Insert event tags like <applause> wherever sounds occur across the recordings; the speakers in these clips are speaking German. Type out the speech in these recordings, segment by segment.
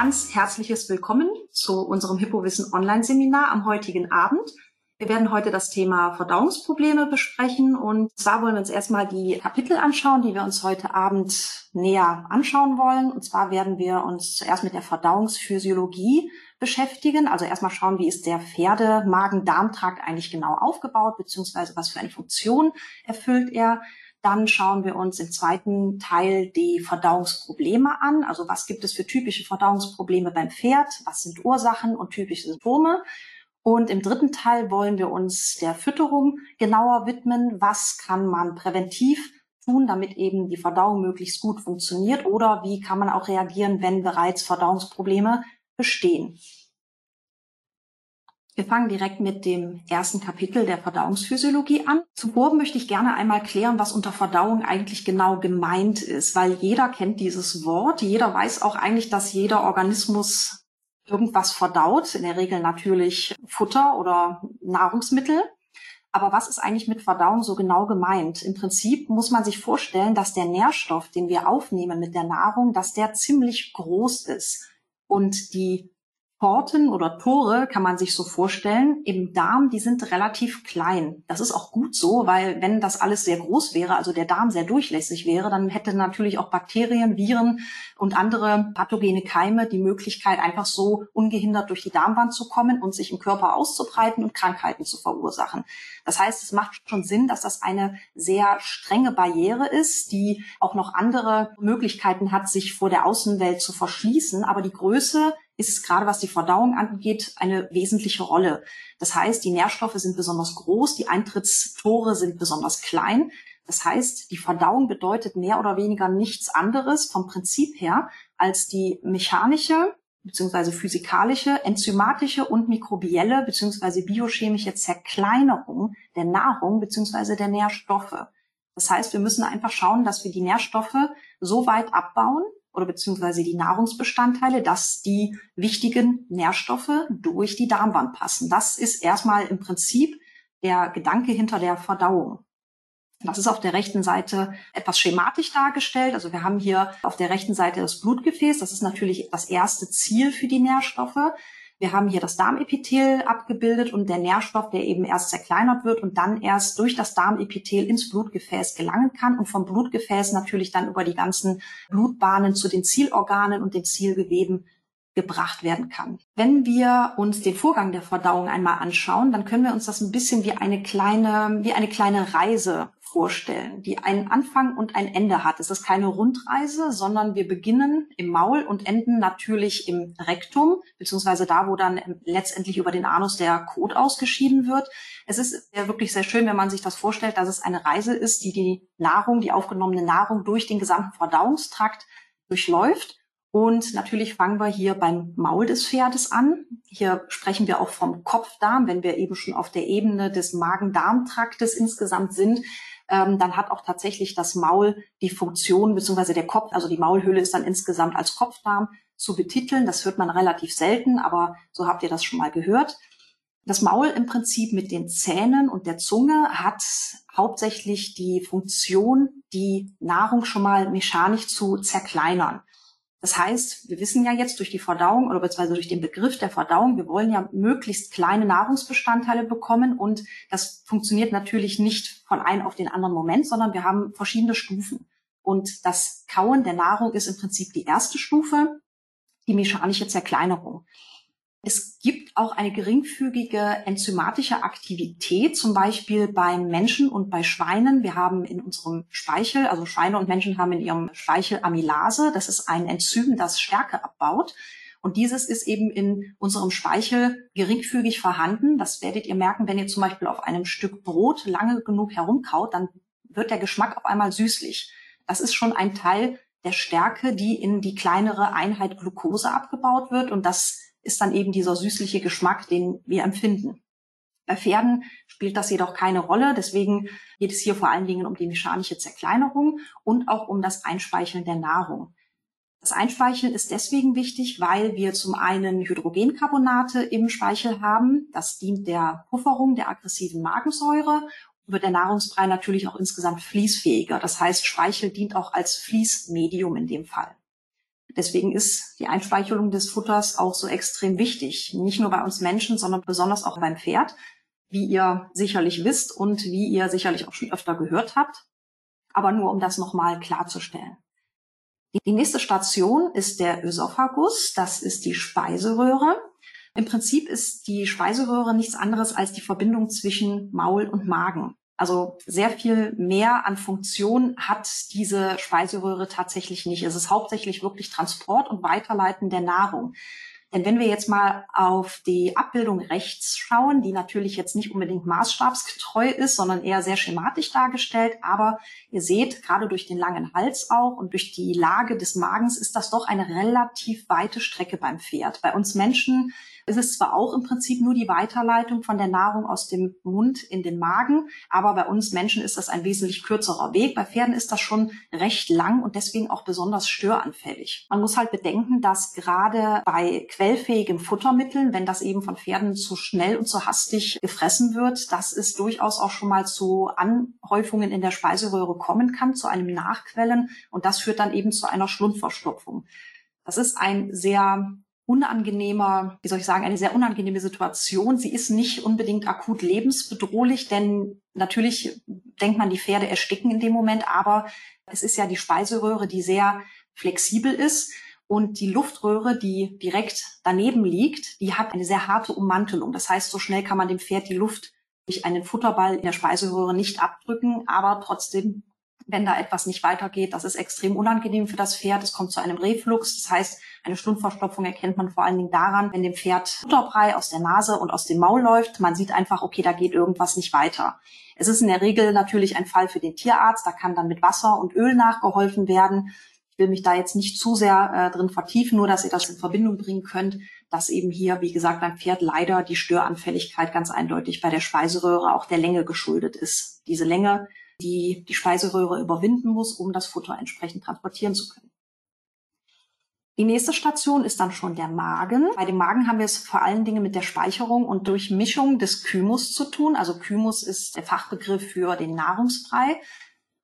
ganz herzliches Willkommen zu unserem Hippowissen Online-Seminar am heutigen Abend. Wir werden heute das Thema Verdauungsprobleme besprechen und zwar wollen wir uns erstmal die Kapitel anschauen, die wir uns heute Abend näher anschauen wollen. Und zwar werden wir uns zuerst mit der Verdauungsphysiologie beschäftigen. Also erstmal schauen, wie ist der Pferde-Magen-Darm-Trakt eigentlich genau aufgebaut, beziehungsweise was für eine Funktion erfüllt er. Dann schauen wir uns im zweiten Teil die Verdauungsprobleme an. Also was gibt es für typische Verdauungsprobleme beim Pferd? Was sind Ursachen und typische Symptome? Und im dritten Teil wollen wir uns der Fütterung genauer widmen. Was kann man präventiv tun, damit eben die Verdauung möglichst gut funktioniert? Oder wie kann man auch reagieren, wenn bereits Verdauungsprobleme bestehen? Wir fangen direkt mit dem ersten Kapitel der Verdauungsphysiologie an. Zuvor möchte ich gerne einmal klären, was unter Verdauung eigentlich genau gemeint ist, weil jeder kennt dieses Wort. Jeder weiß auch eigentlich, dass jeder Organismus irgendwas verdaut, in der Regel natürlich Futter oder Nahrungsmittel. Aber was ist eigentlich mit Verdauung so genau gemeint? Im Prinzip muss man sich vorstellen, dass der Nährstoff, den wir aufnehmen mit der Nahrung, dass der ziemlich groß ist. Und die Porten oder Tore kann man sich so vorstellen. Im Darm, die sind relativ klein. Das ist auch gut so, weil wenn das alles sehr groß wäre, also der Darm sehr durchlässig wäre, dann hätte natürlich auch Bakterien, Viren und andere pathogene Keime die Möglichkeit, einfach so ungehindert durch die Darmwand zu kommen und sich im Körper auszubreiten und Krankheiten zu verursachen. Das heißt, es macht schon Sinn, dass das eine sehr strenge Barriere ist, die auch noch andere Möglichkeiten hat, sich vor der Außenwelt zu verschließen. Aber die Größe ist es gerade was die Verdauung angeht eine wesentliche Rolle. Das heißt, die Nährstoffe sind besonders groß, die Eintrittstore sind besonders klein. Das heißt, die Verdauung bedeutet mehr oder weniger nichts anderes vom Prinzip her als die mechanische beziehungsweise physikalische, enzymatische und mikrobielle beziehungsweise biochemische Zerkleinerung der Nahrung beziehungsweise der Nährstoffe. Das heißt, wir müssen einfach schauen, dass wir die Nährstoffe so weit abbauen, oder beziehungsweise die Nahrungsbestandteile, dass die wichtigen Nährstoffe durch die Darmwand passen. Das ist erstmal im Prinzip der Gedanke hinter der Verdauung. Das ist auf der rechten Seite etwas schematisch dargestellt. Also wir haben hier auf der rechten Seite das Blutgefäß. Das ist natürlich das erste Ziel für die Nährstoffe. Wir haben hier das Darmepithel abgebildet und der Nährstoff, der eben erst zerkleinert wird und dann erst durch das Darmepithel ins Blutgefäß gelangen kann und vom Blutgefäß natürlich dann über die ganzen Blutbahnen zu den Zielorganen und den Zielgeweben gebracht werden kann. Wenn wir uns den Vorgang der Verdauung einmal anschauen, dann können wir uns das ein bisschen wie eine kleine, wie eine kleine Reise vorstellen, die einen Anfang und ein Ende hat. Es ist keine Rundreise, sondern wir beginnen im Maul und enden natürlich im Rektum, beziehungsweise da, wo dann letztendlich über den Anus der Kot ausgeschieden wird. Es ist ja wirklich sehr schön, wenn man sich das vorstellt, dass es eine Reise ist, die die Nahrung, die aufgenommene Nahrung durch den gesamten Verdauungstrakt durchläuft. Und natürlich fangen wir hier beim Maul des Pferdes an. Hier sprechen wir auch vom Kopfdarm, wenn wir eben schon auf der Ebene des Magen-Darm-Traktes insgesamt sind ähm, dann hat auch tatsächlich das Maul die Funktion, beziehungsweise der Kopf, also die Maulhülle ist dann insgesamt als Kopfdarm zu betiteln. Das hört man relativ selten, aber so habt ihr das schon mal gehört. Das Maul im Prinzip mit den Zähnen und der Zunge hat hauptsächlich die Funktion, die Nahrung schon mal mechanisch zu zerkleinern. Das heißt, wir wissen ja jetzt durch die Verdauung oder beziehungsweise durch den Begriff der Verdauung, wir wollen ja möglichst kleine Nahrungsbestandteile bekommen und das funktioniert natürlich nicht von einem auf den anderen Moment, sondern wir haben verschiedene Stufen. Und das Kauen der Nahrung ist im Prinzip die erste Stufe, die mechanische Zerkleinerung. Es gibt auch eine geringfügige enzymatische Aktivität, zum Beispiel beim Menschen und bei Schweinen. Wir haben in unserem Speichel, also Schweine und Menschen haben in ihrem Speichel Amylase. Das ist ein Enzym, das Stärke abbaut. Und dieses ist eben in unserem Speichel geringfügig vorhanden. Das werdet ihr merken, wenn ihr zum Beispiel auf einem Stück Brot lange genug herumkaut, dann wird der Geschmack auf einmal süßlich. Das ist schon ein Teil der Stärke, die in die kleinere Einheit Glucose abgebaut wird. Und das ist dann eben dieser süßliche Geschmack, den wir empfinden. Bei Pferden spielt das jedoch keine Rolle. Deswegen geht es hier vor allen Dingen um die mechanische Zerkleinerung und auch um das Einspeicheln der Nahrung. Das Einspeicheln ist deswegen wichtig, weil wir zum einen Hydrogencarbonate im Speichel haben. Das dient der Pufferung der aggressiven Magensäure. Wird der Nahrungsbrei natürlich auch insgesamt fließfähiger. Das heißt, Speichel dient auch als Fließmedium in dem Fall. Deswegen ist die Einspeichelung des Futters auch so extrem wichtig. Nicht nur bei uns Menschen, sondern besonders auch beim Pferd, wie ihr sicherlich wisst und wie ihr sicherlich auch schon öfter gehört habt. Aber nur um das nochmal klarzustellen. Die nächste Station ist der Ösophagus. Das ist die Speiseröhre. Im Prinzip ist die Speiseröhre nichts anderes als die Verbindung zwischen Maul und Magen. Also sehr viel mehr an Funktion hat diese Speiseröhre tatsächlich nicht. Es ist hauptsächlich wirklich Transport und Weiterleiten der Nahrung. Denn wenn wir jetzt mal auf die Abbildung rechts schauen, die natürlich jetzt nicht unbedingt maßstabsgetreu ist, sondern eher sehr schematisch dargestellt, aber ihr seht, gerade durch den langen Hals auch und durch die Lage des Magens ist das doch eine relativ weite Strecke beim Pferd. Bei uns Menschen ist es zwar auch im Prinzip nur die Weiterleitung von der Nahrung aus dem Mund in den Magen, aber bei uns Menschen ist das ein wesentlich kürzerer Weg. Bei Pferden ist das schon recht lang und deswegen auch besonders störanfällig. Man muss halt bedenken, dass gerade bei quellfähigen Futtermitteln, wenn das eben von Pferden zu schnell und zu hastig gefressen wird, dass es durchaus auch schon mal zu Anhäufungen in der Speiseröhre kommen kann, zu einem Nachquellen und das führt dann eben zu einer Schlundverstopfung. Das ist ein sehr unangenehmer, wie soll ich sagen, eine sehr unangenehme Situation. Sie ist nicht unbedingt akut lebensbedrohlich, denn natürlich denkt man, die Pferde ersticken in dem Moment, aber es ist ja die Speiseröhre, die sehr flexibel ist. Und die Luftröhre, die direkt daneben liegt, die hat eine sehr harte Ummantelung. Das heißt, so schnell kann man dem Pferd die Luft durch einen Futterball in der Speiseröhre nicht abdrücken, aber trotzdem wenn da etwas nicht weitergeht. Das ist extrem unangenehm für das Pferd. Es kommt zu einem Reflux. Das heißt, eine Stundverstopfung erkennt man vor allen Dingen daran, wenn dem Pferd Futterbrei aus der Nase und aus dem Maul läuft. Man sieht einfach, okay, da geht irgendwas nicht weiter. Es ist in der Regel natürlich ein Fall für den Tierarzt. Da kann dann mit Wasser und Öl nachgeholfen werden. Ich will mich da jetzt nicht zu sehr äh, drin vertiefen, nur dass ihr das in Verbindung bringen könnt, dass eben hier, wie gesagt, beim Pferd leider die Störanfälligkeit ganz eindeutig bei der Speiseröhre auch der Länge geschuldet ist. Diese Länge die die Speiseröhre überwinden muss, um das Futter entsprechend transportieren zu können. Die nächste Station ist dann schon der Magen. Bei dem Magen haben wir es vor allen Dingen mit der Speicherung und Durchmischung des Kymus zu tun. Also Kymus ist der Fachbegriff für den Nahrungsbrei.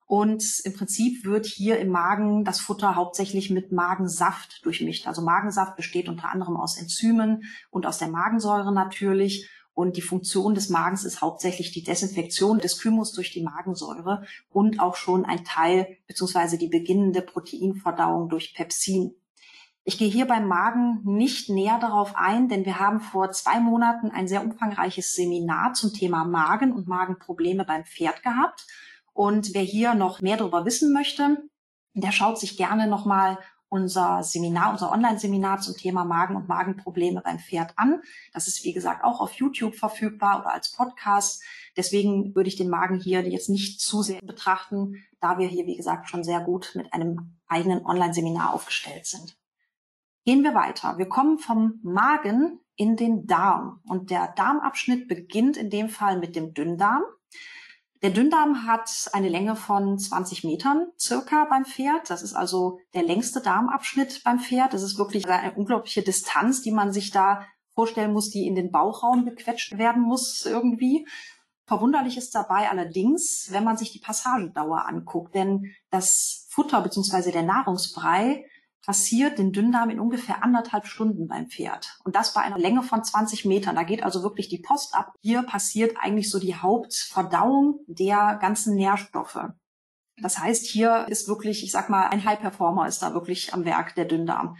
Und im Prinzip wird hier im Magen das Futter hauptsächlich mit Magensaft durchmischt. Also Magensaft besteht unter anderem aus Enzymen und aus der Magensäure natürlich. Und die Funktion des Magens ist hauptsächlich die Desinfektion des Kymus durch die Magensäure und auch schon ein Teil beziehungsweise die beginnende Proteinverdauung durch Pepsin. Ich gehe hier beim Magen nicht näher darauf ein, denn wir haben vor zwei Monaten ein sehr umfangreiches Seminar zum Thema Magen und Magenprobleme beim Pferd gehabt. Und wer hier noch mehr darüber wissen möchte, der schaut sich gerne nochmal unser Seminar, unser Online-Seminar zum Thema Magen und Magenprobleme beim Pferd an. Das ist, wie gesagt, auch auf YouTube verfügbar oder als Podcast. Deswegen würde ich den Magen hier jetzt nicht zu sehr betrachten, da wir hier, wie gesagt, schon sehr gut mit einem eigenen Online-Seminar aufgestellt sind. Gehen wir weiter. Wir kommen vom Magen in den Darm. Und der Darmabschnitt beginnt in dem Fall mit dem Dünndarm. Der Dünndarm hat eine Länge von 20 Metern circa beim Pferd. Das ist also der längste Darmabschnitt beim Pferd. Das ist wirklich eine unglaubliche Distanz, die man sich da vorstellen muss, die in den Bauchraum gequetscht werden muss irgendwie. Verwunderlich ist dabei allerdings, wenn man sich die Passagendauer anguckt, denn das Futter bzw. der Nahrungsbrei passiert den Dünndarm in ungefähr anderthalb Stunden beim Pferd. Und das bei einer Länge von 20 Metern. Da geht also wirklich die Post ab. Hier passiert eigentlich so die Hauptverdauung der ganzen Nährstoffe. Das heißt, hier ist wirklich, ich sag mal, ein High Performer ist da wirklich am Werk, der Dünndarm.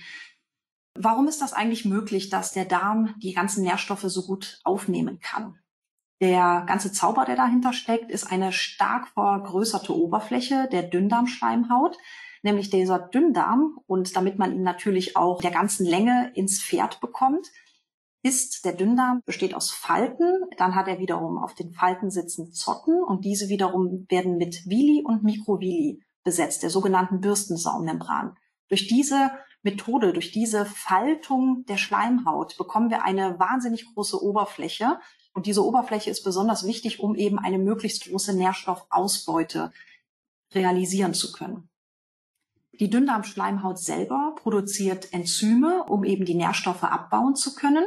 Warum ist das eigentlich möglich, dass der Darm die ganzen Nährstoffe so gut aufnehmen kann? Der ganze Zauber, der dahinter steckt, ist eine stark vergrößerte Oberfläche der Dünndarmschleimhaut nämlich dieser Dünndarm. Und damit man ihn natürlich auch der ganzen Länge ins Pferd bekommt, ist der Dünndarm besteht aus Falten. Dann hat er wiederum auf den Falten sitzen Zotten und diese wiederum werden mit Villi und Mikrovilli besetzt, der sogenannten Bürstensaummembran. Durch diese Methode, durch diese Faltung der Schleimhaut bekommen wir eine wahnsinnig große Oberfläche. Und diese Oberfläche ist besonders wichtig, um eben eine möglichst große Nährstoffausbeute realisieren zu können. Die Dünndarmschleimhaut selber produziert Enzyme, um eben die Nährstoffe abbauen zu können.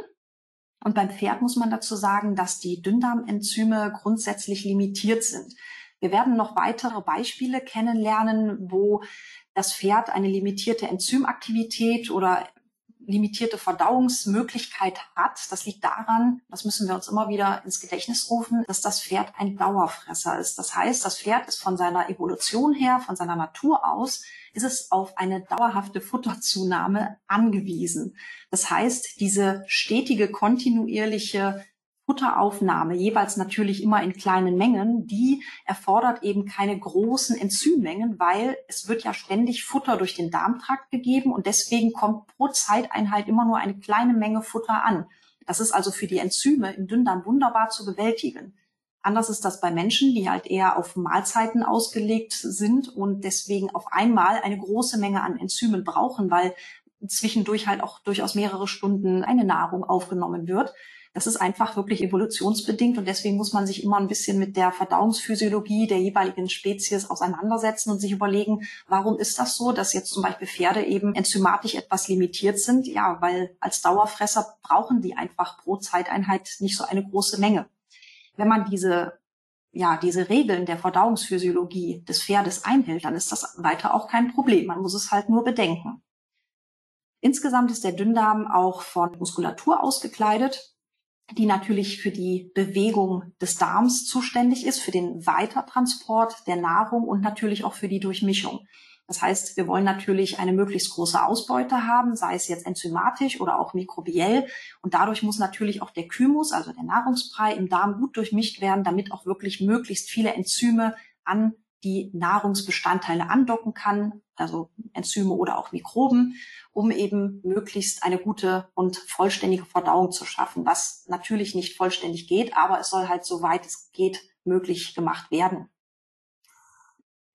Und beim Pferd muss man dazu sagen, dass die Dünndarmenzyme grundsätzlich limitiert sind. Wir werden noch weitere Beispiele kennenlernen, wo das Pferd eine limitierte Enzymaktivität oder limitierte Verdauungsmöglichkeit hat. Das liegt daran, das müssen wir uns immer wieder ins Gedächtnis rufen, dass das Pferd ein Dauerfresser ist. Das heißt, das Pferd ist von seiner Evolution her, von seiner Natur aus, ist es auf eine dauerhafte Futterzunahme angewiesen. Das heißt, diese stetige, kontinuierliche Futteraufnahme, jeweils natürlich immer in kleinen Mengen, die erfordert eben keine großen Enzymmengen, weil es wird ja ständig Futter durch den Darmtrakt gegeben und deswegen kommt pro Zeiteinheit immer nur eine kleine Menge Futter an. Das ist also für die Enzyme im Dünndarm wunderbar zu bewältigen. Anders ist das bei Menschen, die halt eher auf Mahlzeiten ausgelegt sind und deswegen auf einmal eine große Menge an Enzymen brauchen, weil zwischendurch halt auch durchaus mehrere Stunden eine Nahrung aufgenommen wird. Das ist einfach wirklich evolutionsbedingt und deswegen muss man sich immer ein bisschen mit der Verdauungsphysiologie der jeweiligen Spezies auseinandersetzen und sich überlegen, warum ist das so, dass jetzt zum Beispiel Pferde eben enzymatisch etwas limitiert sind? Ja, weil als Dauerfresser brauchen die einfach pro Zeiteinheit nicht so eine große Menge. Wenn man diese ja, diese Regeln der Verdauungsphysiologie des Pferdes einhält, dann ist das weiter auch kein Problem. Man muss es halt nur bedenken. Insgesamt ist der Dünndarm auch von Muskulatur ausgekleidet die natürlich für die Bewegung des Darms zuständig ist, für den Weitertransport der Nahrung und natürlich auch für die Durchmischung. Das heißt, wir wollen natürlich eine möglichst große Ausbeute haben, sei es jetzt enzymatisch oder auch mikrobiell. Und dadurch muss natürlich auch der Kymus, also der Nahrungsbrei im Darm gut durchmischt werden, damit auch wirklich möglichst viele Enzyme an die Nahrungsbestandteile andocken kann, also Enzyme oder auch Mikroben, um eben möglichst eine gute und vollständige Verdauung zu schaffen, was natürlich nicht vollständig geht, aber es soll halt soweit es geht möglich gemacht werden.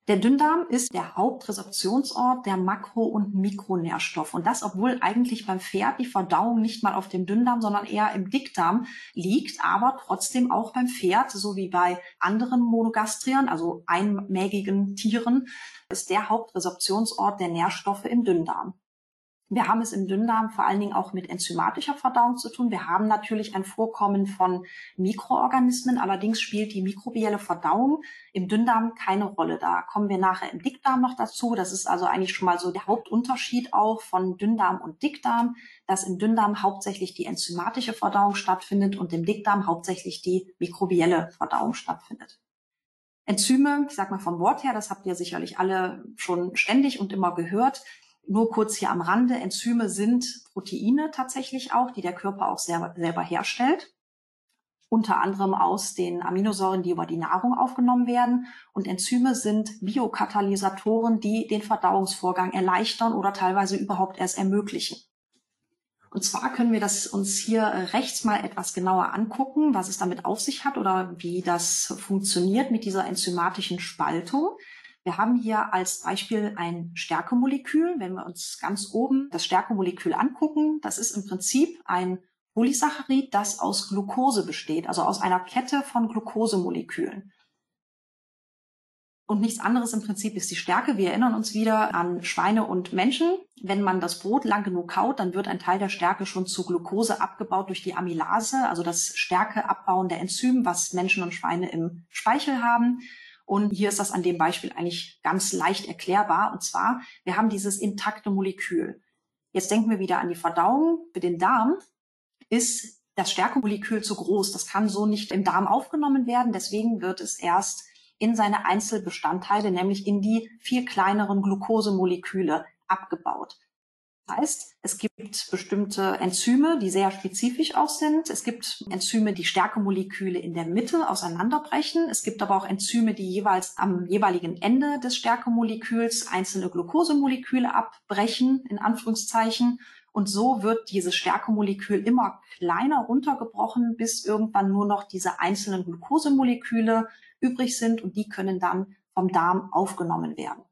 Der Dünndarm ist der Hauptresorptionsort der Makro- und Mikronährstoffe. Und das, obwohl eigentlich beim Pferd die Verdauung nicht mal auf dem Dünndarm, sondern eher im Dickdarm liegt, aber trotzdem auch beim Pferd, so wie bei anderen Monogastrien, also einmägigen Tieren, ist der Hauptresorptionsort der Nährstoffe im Dünndarm. Wir haben es im Dünndarm vor allen Dingen auch mit enzymatischer Verdauung zu tun. Wir haben natürlich ein Vorkommen von Mikroorganismen, allerdings spielt die mikrobielle Verdauung im Dünndarm keine Rolle. Da kommen wir nachher im Dickdarm noch dazu. Das ist also eigentlich schon mal so der Hauptunterschied auch von Dünndarm und Dickdarm, dass im Dünndarm hauptsächlich die enzymatische Verdauung stattfindet und im Dickdarm hauptsächlich die mikrobielle Verdauung stattfindet. Enzyme, ich sag mal vom Wort her, das habt ihr sicherlich alle schon ständig und immer gehört, nur kurz hier am Rande, Enzyme sind Proteine tatsächlich auch, die der Körper auch selber, selber herstellt. Unter anderem aus den Aminosäuren, die über die Nahrung aufgenommen werden. Und Enzyme sind Biokatalysatoren, die den Verdauungsvorgang erleichtern oder teilweise überhaupt erst ermöglichen. Und zwar können wir das uns hier rechts mal etwas genauer angucken, was es damit auf sich hat oder wie das funktioniert mit dieser enzymatischen Spaltung. Wir haben hier als Beispiel ein Stärkemolekül. Wenn wir uns ganz oben das Stärkemolekül angucken, das ist im Prinzip ein Polysaccharid, das aus Glucose besteht, also aus einer Kette von Glucosemolekülen. Und nichts anderes im Prinzip ist die Stärke. Wir erinnern uns wieder an Schweine und Menschen. Wenn man das Brot lang genug kaut, dann wird ein Teil der Stärke schon zu Glucose abgebaut durch die Amylase, also das stärkeabbauende Enzym, was Menschen und Schweine im Speichel haben. Und hier ist das an dem Beispiel eigentlich ganz leicht erklärbar. Und zwar, wir haben dieses intakte Molekül. Jetzt denken wir wieder an die Verdauung. Für den Darm ist das Stärkemolekül zu groß. Das kann so nicht im Darm aufgenommen werden. Deswegen wird es erst in seine Einzelbestandteile, nämlich in die viel kleineren Glukosemoleküle abgebaut. Das heißt, es gibt bestimmte Enzyme, die sehr spezifisch auch sind. Es gibt Enzyme, die Stärkemoleküle in der Mitte auseinanderbrechen. Es gibt aber auch Enzyme, die jeweils am jeweiligen Ende des Stärkemoleküls einzelne Glukosemoleküle abbrechen, in Anführungszeichen. Und so wird dieses Stärkemolekül immer kleiner runtergebrochen, bis irgendwann nur noch diese einzelnen Glukosemoleküle übrig sind und die können dann vom Darm aufgenommen werden.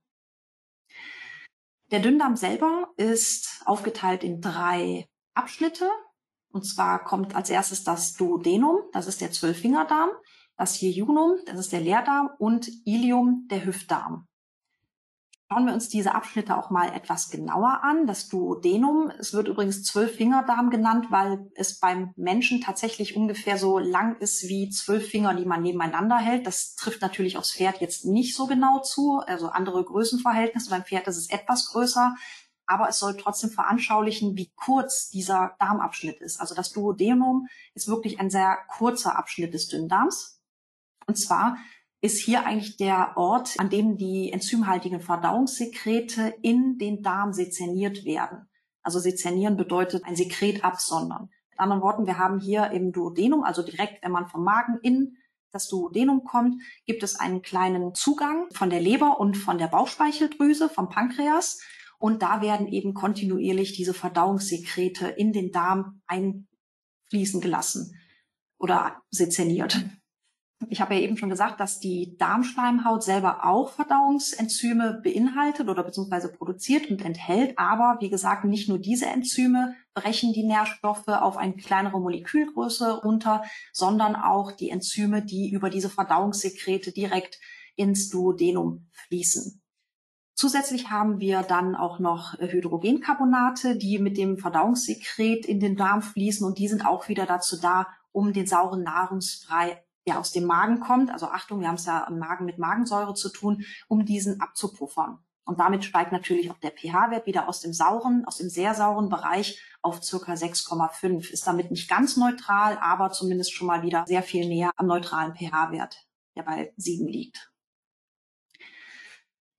Der Dünndarm selber ist aufgeteilt in drei Abschnitte. Und zwar kommt als erstes das Duodenum, das ist der Zwölffingerdarm, das Jejunum, das ist der Leerdarm und Ilium, der Hüftdarm. Schauen wir uns diese Abschnitte auch mal etwas genauer an. Das Duodenum, es wird übrigens Zwölffingerdarm genannt, weil es beim Menschen tatsächlich ungefähr so lang ist wie zwölf Finger, die man nebeneinander hält. Das trifft natürlich aufs Pferd jetzt nicht so genau zu, also andere Größenverhältnisse. Beim Pferd ist es etwas größer, aber es soll trotzdem veranschaulichen, wie kurz dieser Darmabschnitt ist. Also das Duodenum ist wirklich ein sehr kurzer Abschnitt des Dünndarms. Und zwar ist hier eigentlich der Ort, an dem die enzymhaltigen Verdauungssekrete in den Darm sezerniert werden. Also sezernieren bedeutet ein Sekret absondern. Mit anderen Worten, wir haben hier im Duodenum, also direkt, wenn man vom Magen in das Duodenum kommt, gibt es einen kleinen Zugang von der Leber und von der Bauchspeicheldrüse, vom Pankreas. Und da werden eben kontinuierlich diese Verdauungssekrete in den Darm einfließen gelassen oder sezerniert. Ich habe ja eben schon gesagt, dass die Darmschleimhaut selber auch Verdauungsenzyme beinhaltet oder beziehungsweise produziert und enthält. Aber wie gesagt, nicht nur diese Enzyme brechen die Nährstoffe auf eine kleinere Molekülgröße runter, sondern auch die Enzyme, die über diese Verdauungssekrete direkt ins Duodenum fließen. Zusätzlich haben wir dann auch noch Hydrogencarbonate, die mit dem Verdauungssekret in den Darm fließen und die sind auch wieder dazu da, um den sauren Nahrungsbrei ja aus dem Magen kommt, also Achtung, wir haben es ja im Magen mit Magensäure zu tun, um diesen abzupuffern. Und damit steigt natürlich auch der pH-Wert wieder aus dem sauren, aus dem sehr sauren Bereich auf circa 6,5. Ist damit nicht ganz neutral, aber zumindest schon mal wieder sehr viel näher am neutralen pH-Wert, der bei 7 liegt.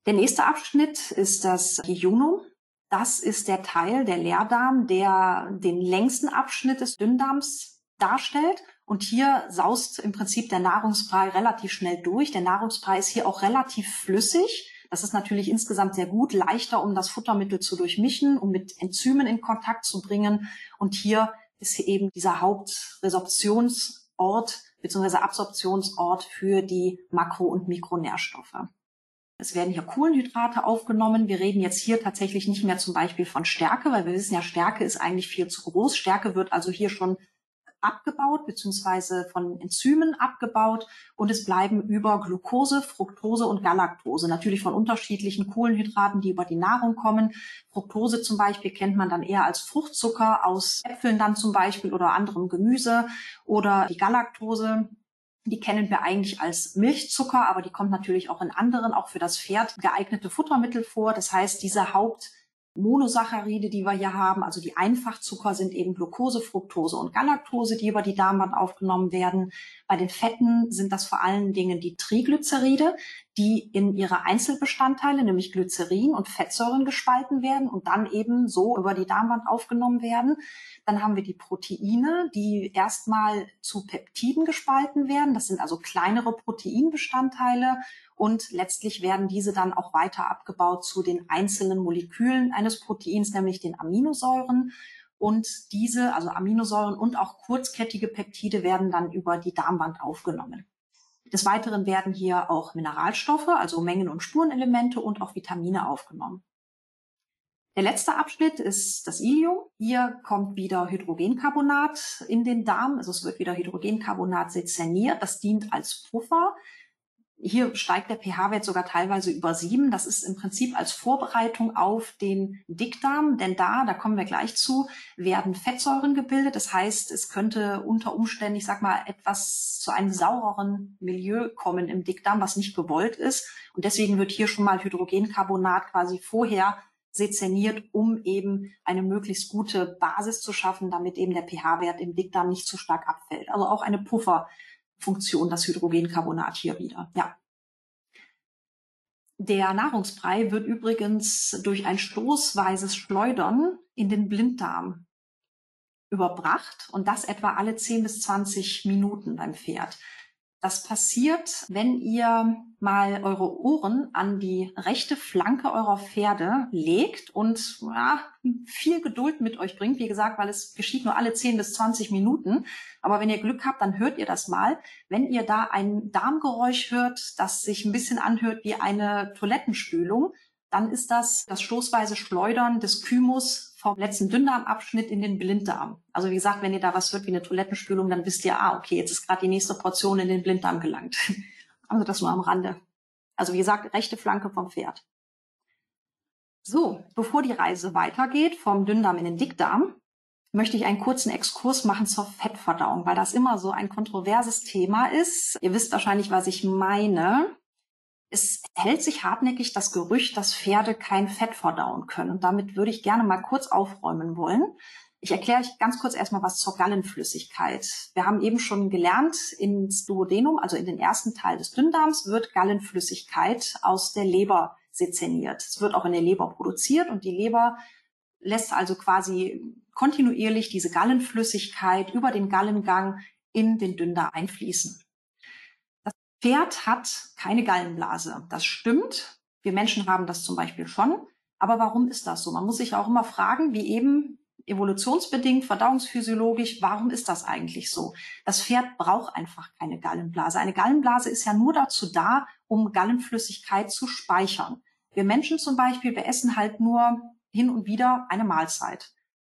Der nächste Abschnitt ist das Jejunum. Das ist der Teil, der Leerdarm, der den längsten Abschnitt des Dünndarms darstellt und hier saust im Prinzip der Nahrungsbrei relativ schnell durch. Der Nahrungsbrei ist hier auch relativ flüssig. Das ist natürlich insgesamt sehr gut, leichter, um das Futtermittel zu durchmischen, um mit Enzymen in Kontakt zu bringen. Und hier ist eben dieser Hauptresorptionsort bzw. Absorptionsort für die Makro- und Mikronährstoffe. Es werden hier Kohlenhydrate aufgenommen. Wir reden jetzt hier tatsächlich nicht mehr zum Beispiel von Stärke, weil wir wissen ja, Stärke ist eigentlich viel zu groß. Stärke wird also hier schon abgebaut beziehungsweise von Enzymen abgebaut und es bleiben über Glucose, Fructose und Galaktose, natürlich von unterschiedlichen Kohlenhydraten, die über die Nahrung kommen. Fructose zum Beispiel kennt man dann eher als Fruchtzucker aus Äpfeln dann zum Beispiel oder anderem Gemüse oder die Galaktose. Die kennen wir eigentlich als Milchzucker, aber die kommt natürlich auch in anderen, auch für das Pferd geeignete Futtermittel vor. Das heißt, diese Haupt Monosaccharide, die wir hier haben, also die Einfachzucker sind eben Glucose, Fructose und Galaktose, die über die Darmwand aufgenommen werden. Bei den Fetten sind das vor allen Dingen die Triglyceride, die in ihre Einzelbestandteile, nämlich Glycerin und Fettsäuren gespalten werden und dann eben so über die Darmwand aufgenommen werden. Dann haben wir die Proteine, die erstmal zu Peptiden gespalten werden. Das sind also kleinere Proteinbestandteile und letztlich werden diese dann auch weiter abgebaut zu den einzelnen Molekülen eines Proteins, nämlich den Aminosäuren. Und diese, also Aminosäuren und auch kurzkettige Peptide werden dann über die Darmwand aufgenommen. Des Weiteren werden hier auch Mineralstoffe, also Mengen- und Spurenelemente und auch Vitamine aufgenommen. Der letzte Abschnitt ist das Ilium. Hier kommt wieder Hydrogencarbonat in den Darm. Also es wird wieder Hydrogencarbonat sezerniert. Das dient als Puffer. Hier steigt der pH-Wert sogar teilweise über sieben. Das ist im Prinzip als Vorbereitung auf den Dickdarm, denn da, da kommen wir gleich zu, werden Fettsäuren gebildet. Das heißt, es könnte unter Umständen, ich sag mal, etwas zu einem saureren Milieu kommen im Dickdarm, was nicht gewollt ist. Und deswegen wird hier schon mal Hydrogencarbonat quasi vorher sezerniert, um eben eine möglichst gute Basis zu schaffen, damit eben der pH-Wert im Dickdarm nicht zu stark abfällt. Also auch eine Puffer Funktion, das Hydrogencarbonat hier wieder. Ja. Der Nahrungsbrei wird übrigens durch ein stoßweises Schleudern in den Blinddarm überbracht und das etwa alle 10 bis 20 Minuten beim Pferd. Das passiert, wenn ihr mal eure Ohren an die rechte Flanke eurer Pferde legt und ja, viel Geduld mit euch bringt. Wie gesagt, weil es geschieht nur alle 10 bis 20 Minuten. Aber wenn ihr Glück habt, dann hört ihr das mal. Wenn ihr da ein Darmgeräusch hört, das sich ein bisschen anhört wie eine Toilettenspülung, dann ist das das stoßweise Schleudern des Kymus vom letzten Dünndarmabschnitt in den Blinddarm. Also wie gesagt, wenn ihr da was hört wie eine Toilettenspülung, dann wisst ihr, ah, okay, jetzt ist gerade die nächste Portion in den Blinddarm gelangt. <laughs> also das nur am Rande. Also wie gesagt, rechte Flanke vom Pferd. So, bevor die Reise weitergeht vom Dünndarm in den Dickdarm, möchte ich einen kurzen Exkurs machen zur Fettverdauung, weil das immer so ein kontroverses Thema ist. Ihr wisst wahrscheinlich, was ich meine. Es hält sich hartnäckig das Gerücht, dass Pferde kein Fett verdauen können. Und damit würde ich gerne mal kurz aufräumen wollen. Ich erkläre euch ganz kurz erstmal was zur Gallenflüssigkeit. Wir haben eben schon gelernt, ins Duodenum, also in den ersten Teil des Dünndarms, wird Gallenflüssigkeit aus der Leber sezerniert. Es wird auch in der Leber produziert und die Leber lässt also quasi kontinuierlich diese Gallenflüssigkeit über den Gallengang in den Dünndarm einfließen. Pferd hat keine Gallenblase. Das stimmt. Wir Menschen haben das zum Beispiel schon. Aber warum ist das so? Man muss sich auch immer fragen, wie eben evolutionsbedingt, verdauungsphysiologisch, warum ist das eigentlich so? Das Pferd braucht einfach keine Gallenblase. Eine Gallenblase ist ja nur dazu da, um Gallenflüssigkeit zu speichern. Wir Menschen zum Beispiel, wir essen halt nur hin und wieder eine Mahlzeit.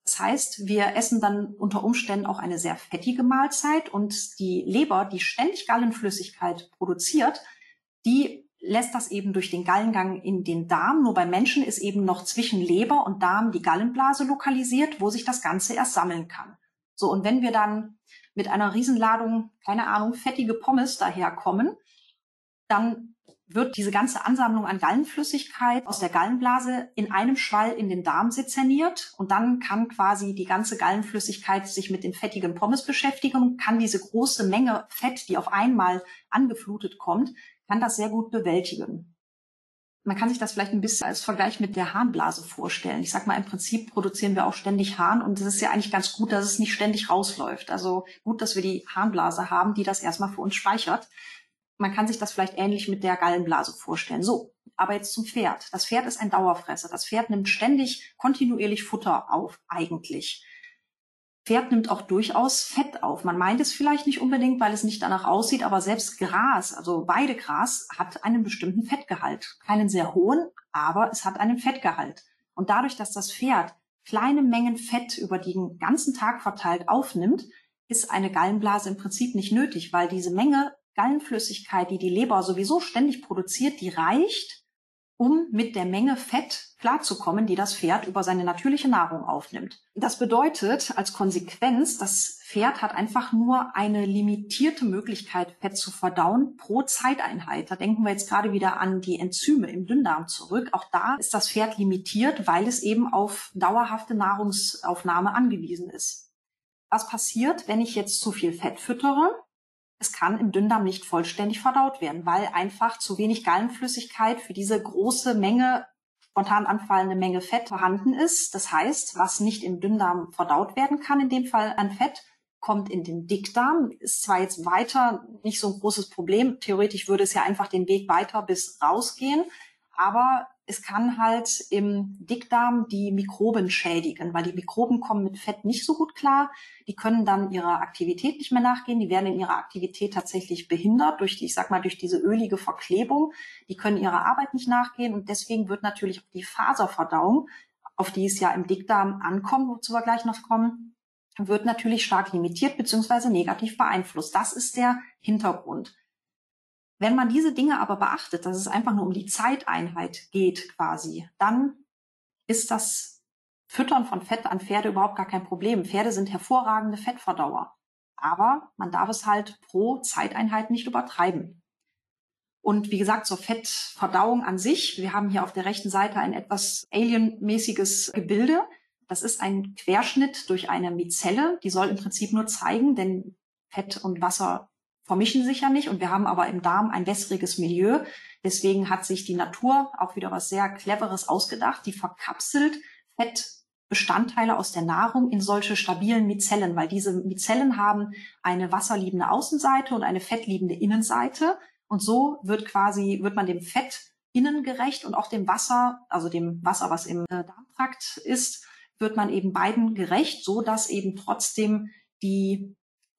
Das heißt, wir essen dann unter Umständen auch eine sehr fettige Mahlzeit und die Leber, die ständig Gallenflüssigkeit produziert, die lässt das eben durch den Gallengang in den Darm. Nur bei Menschen ist eben noch zwischen Leber und Darm die Gallenblase lokalisiert, wo sich das Ganze erst sammeln kann. So, und wenn wir dann mit einer Riesenladung, keine Ahnung, fettige Pommes daherkommen, dann wird diese ganze Ansammlung an Gallenflüssigkeit aus der Gallenblase in einem Schwall in den Darm sezerniert und dann kann quasi die ganze Gallenflüssigkeit sich mit den fettigen Pommes beschäftigen kann diese große Menge Fett, die auf einmal angeflutet kommt, kann das sehr gut bewältigen. Man kann sich das vielleicht ein bisschen als Vergleich mit der Harnblase vorstellen. Ich sag mal, im Prinzip produzieren wir auch ständig Harn und es ist ja eigentlich ganz gut, dass es nicht ständig rausläuft. Also gut, dass wir die Harnblase haben, die das erstmal für uns speichert man kann sich das vielleicht ähnlich mit der Gallenblase vorstellen. So, aber jetzt zum Pferd. Das Pferd ist ein Dauerfresser. Das Pferd nimmt ständig kontinuierlich Futter auf, eigentlich. Pferd nimmt auch durchaus Fett auf. Man meint es vielleicht nicht unbedingt, weil es nicht danach aussieht, aber selbst Gras, also Weidegras, hat einen bestimmten Fettgehalt. Keinen sehr hohen, aber es hat einen Fettgehalt. Und dadurch, dass das Pferd kleine Mengen Fett über den ganzen Tag verteilt aufnimmt, ist eine Gallenblase im Prinzip nicht nötig, weil diese Menge Gallenflüssigkeit, die die Leber sowieso ständig produziert, die reicht, um mit der Menge Fett klarzukommen, die das Pferd über seine natürliche Nahrung aufnimmt. Das bedeutet als Konsequenz, das Pferd hat einfach nur eine limitierte Möglichkeit, Fett zu verdauen pro Zeiteinheit. Da denken wir jetzt gerade wieder an die Enzyme im Dünndarm zurück. Auch da ist das Pferd limitiert, weil es eben auf dauerhafte Nahrungsaufnahme angewiesen ist. Was passiert, wenn ich jetzt zu viel Fett füttere? Es kann im Dünndarm nicht vollständig verdaut werden, weil einfach zu wenig Gallenflüssigkeit für diese große Menge spontan anfallende Menge Fett vorhanden ist. Das heißt, was nicht im Dünndarm verdaut werden kann, in dem Fall an Fett, kommt in den Dickdarm. Ist zwar jetzt weiter nicht so ein großes Problem. Theoretisch würde es ja einfach den Weg weiter bis rausgehen. Aber es kann halt im Dickdarm die Mikroben schädigen, weil die Mikroben kommen mit Fett nicht so gut klar. Die können dann ihrer Aktivität nicht mehr nachgehen. Die werden in ihrer Aktivität tatsächlich behindert durch die, ich sag mal, durch diese ölige Verklebung. Die können ihrer Arbeit nicht nachgehen und deswegen wird natürlich auch die Faserverdauung, auf die es ja im Dickdarm ankommt, wozu wir gleich noch kommen, wird natürlich stark limitiert bzw. negativ beeinflusst. Das ist der Hintergrund. Wenn man diese Dinge aber beachtet, dass es einfach nur um die Zeiteinheit geht quasi, dann ist das Füttern von Fett an Pferde überhaupt gar kein Problem. Pferde sind hervorragende Fettverdauer. Aber man darf es halt pro Zeiteinheit nicht übertreiben. Und wie gesagt, zur Fettverdauung an sich, wir haben hier auf der rechten Seite ein etwas alienmäßiges Gebilde. Das ist ein Querschnitt durch eine Mizelle. Die soll im Prinzip nur zeigen, denn Fett und Wasser vermischen sich ja nicht und wir haben aber im Darm ein wässriges Milieu. Deswegen hat sich die Natur auch wieder was sehr Cleveres ausgedacht. Die verkapselt Fettbestandteile aus der Nahrung in solche stabilen Mizellen, weil diese Mizellen haben eine wasserliebende Außenseite und eine fettliebende Innenseite. Und so wird quasi, wird man dem Fett innen gerecht und auch dem Wasser, also dem Wasser, was im äh, Darmtrakt ist, wird man eben beiden gerecht, so dass eben trotzdem die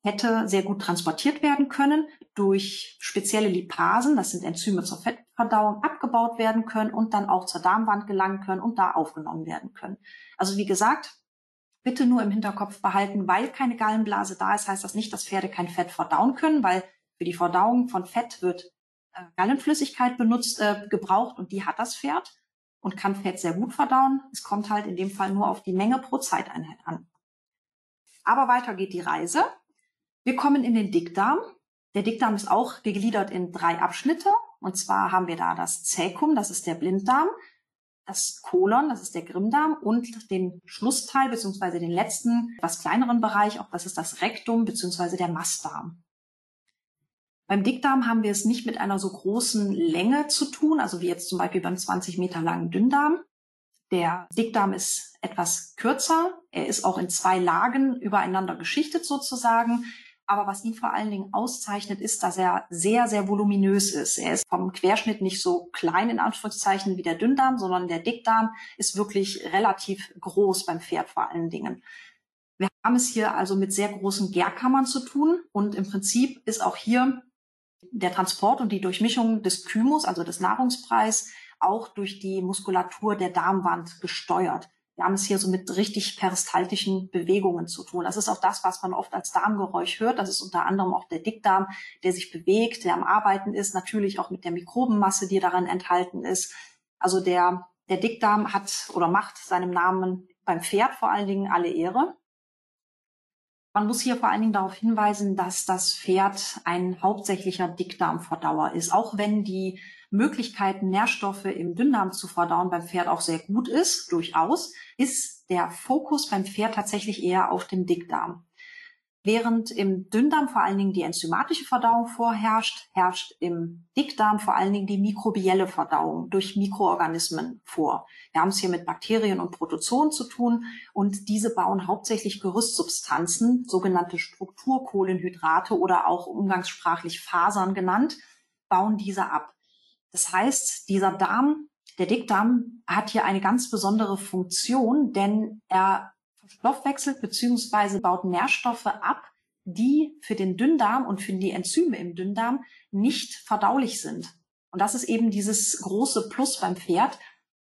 hätte sehr gut transportiert werden können, durch spezielle Lipasen, das sind Enzyme zur Fettverdauung, abgebaut werden können und dann auch zur Darmwand gelangen können und da aufgenommen werden können. Also wie gesagt, bitte nur im Hinterkopf behalten, weil keine Gallenblase da ist, heißt das nicht, dass Pferde kein Fett verdauen können, weil für die Verdauung von Fett wird äh, Gallenflüssigkeit benutzt, äh, gebraucht und die hat das Pferd. und kann Fett sehr gut verdauen. Es kommt halt in dem Fall nur auf die Menge pro Zeiteinheit an. Aber weiter geht die Reise. Wir kommen in den Dickdarm. Der Dickdarm ist auch gegliedert in drei Abschnitte. Und zwar haben wir da das Zäkum, das ist der Blinddarm, das Kolon, das ist der Grimmdarm und den Schlussteil beziehungsweise den letzten, etwas kleineren Bereich, auch das ist das Rektum beziehungsweise der Mastdarm. Beim Dickdarm haben wir es nicht mit einer so großen Länge zu tun, also wie jetzt zum Beispiel beim 20 Meter langen Dünndarm. Der Dickdarm ist etwas kürzer. Er ist auch in zwei Lagen übereinander geschichtet sozusagen. Aber was ihn vor allen Dingen auszeichnet, ist, dass er sehr, sehr voluminös ist. Er ist vom Querschnitt nicht so klein in Anführungszeichen wie der Dünndarm, sondern der Dickdarm ist wirklich relativ groß beim Pferd vor allen Dingen. Wir haben es hier also mit sehr großen Gärkammern zu tun und im Prinzip ist auch hier der Transport und die Durchmischung des Kymus, also des Nahrungspreis, auch durch die Muskulatur der Darmwand gesteuert. Wir haben es hier so mit richtig peristaltischen Bewegungen zu tun. Das ist auch das, was man oft als Darmgeräusch hört. Das ist unter anderem auch der Dickdarm, der sich bewegt, der am Arbeiten ist, natürlich auch mit der Mikrobenmasse, die darin enthalten ist. Also der, der Dickdarm hat oder macht seinem Namen beim Pferd vor allen Dingen alle Ehre. Man muss hier vor allen Dingen darauf hinweisen, dass das Pferd ein hauptsächlicher Dickdarmverdauer ist. Auch wenn die Möglichkeiten, Nährstoffe im Dünndarm zu verdauen beim Pferd auch sehr gut ist, durchaus, ist der Fokus beim Pferd tatsächlich eher auf dem Dickdarm. Während im Dünndarm vor allen Dingen die enzymatische Verdauung vorherrscht, herrscht im Dickdarm vor allen Dingen die mikrobielle Verdauung durch Mikroorganismen vor. Wir haben es hier mit Bakterien und Protozoen zu tun und diese bauen hauptsächlich Gerüstsubstanzen, sogenannte Strukturkohlenhydrate oder auch umgangssprachlich Fasern genannt, bauen diese ab. Das heißt, dieser Darm, der Dickdarm, hat hier eine ganz besondere Funktion, denn er verstoffwechselt bzw. baut Nährstoffe ab, die für den Dünndarm und für die Enzyme im Dünndarm nicht verdaulich sind. Und das ist eben dieses große Plus beim Pferd,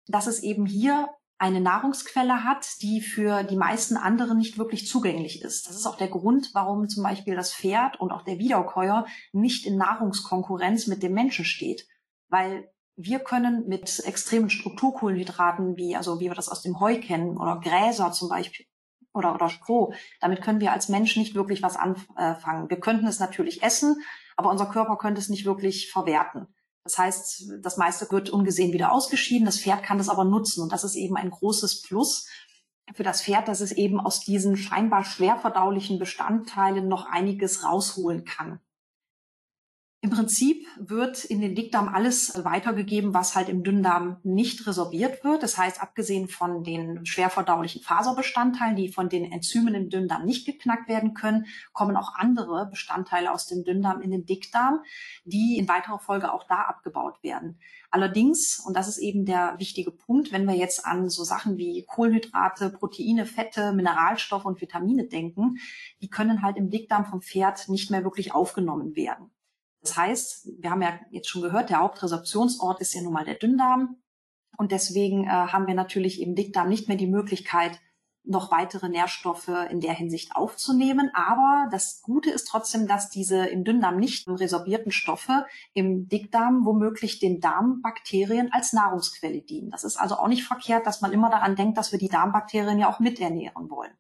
dass es eben hier eine Nahrungsquelle hat, die für die meisten anderen nicht wirklich zugänglich ist. Das ist auch der Grund, warum zum Beispiel das Pferd und auch der Wiederkäuer nicht in Nahrungskonkurrenz mit dem Menschen steht weil wir können mit extremen Strukturkohlenhydraten, wie, also wie wir das aus dem Heu kennen, oder Gräser zum Beispiel, oder, oder Stroh, damit können wir als Mensch nicht wirklich was anfangen. Wir könnten es natürlich essen, aber unser Körper könnte es nicht wirklich verwerten. Das heißt, das meiste wird ungesehen wieder ausgeschieden. Das Pferd kann das aber nutzen. Und das ist eben ein großes Plus für das Pferd, dass es eben aus diesen scheinbar schwer verdaulichen Bestandteilen noch einiges rausholen kann. Im Prinzip wird in den Dickdarm alles weitergegeben, was halt im Dünndarm nicht resorbiert wird. Das heißt, abgesehen von den schwer verdaulichen Faserbestandteilen, die von den Enzymen im Dünndarm nicht geknackt werden können, kommen auch andere Bestandteile aus dem Dünndarm in den Dickdarm, die in weiterer Folge auch da abgebaut werden. Allerdings, und das ist eben der wichtige Punkt, wenn wir jetzt an so Sachen wie Kohlenhydrate, Proteine, Fette, Mineralstoffe und Vitamine denken, die können halt im Dickdarm vom Pferd nicht mehr wirklich aufgenommen werden. Das heißt, wir haben ja jetzt schon gehört, der Hauptresorptionsort ist ja nun mal der Dünndarm. Und deswegen äh, haben wir natürlich im Dickdarm nicht mehr die Möglichkeit, noch weitere Nährstoffe in der Hinsicht aufzunehmen. Aber das Gute ist trotzdem, dass diese im Dünndarm nicht resorbierten Stoffe im Dickdarm womöglich den Darmbakterien als Nahrungsquelle dienen. Das ist also auch nicht verkehrt, dass man immer daran denkt, dass wir die Darmbakterien ja auch miternähren wollen.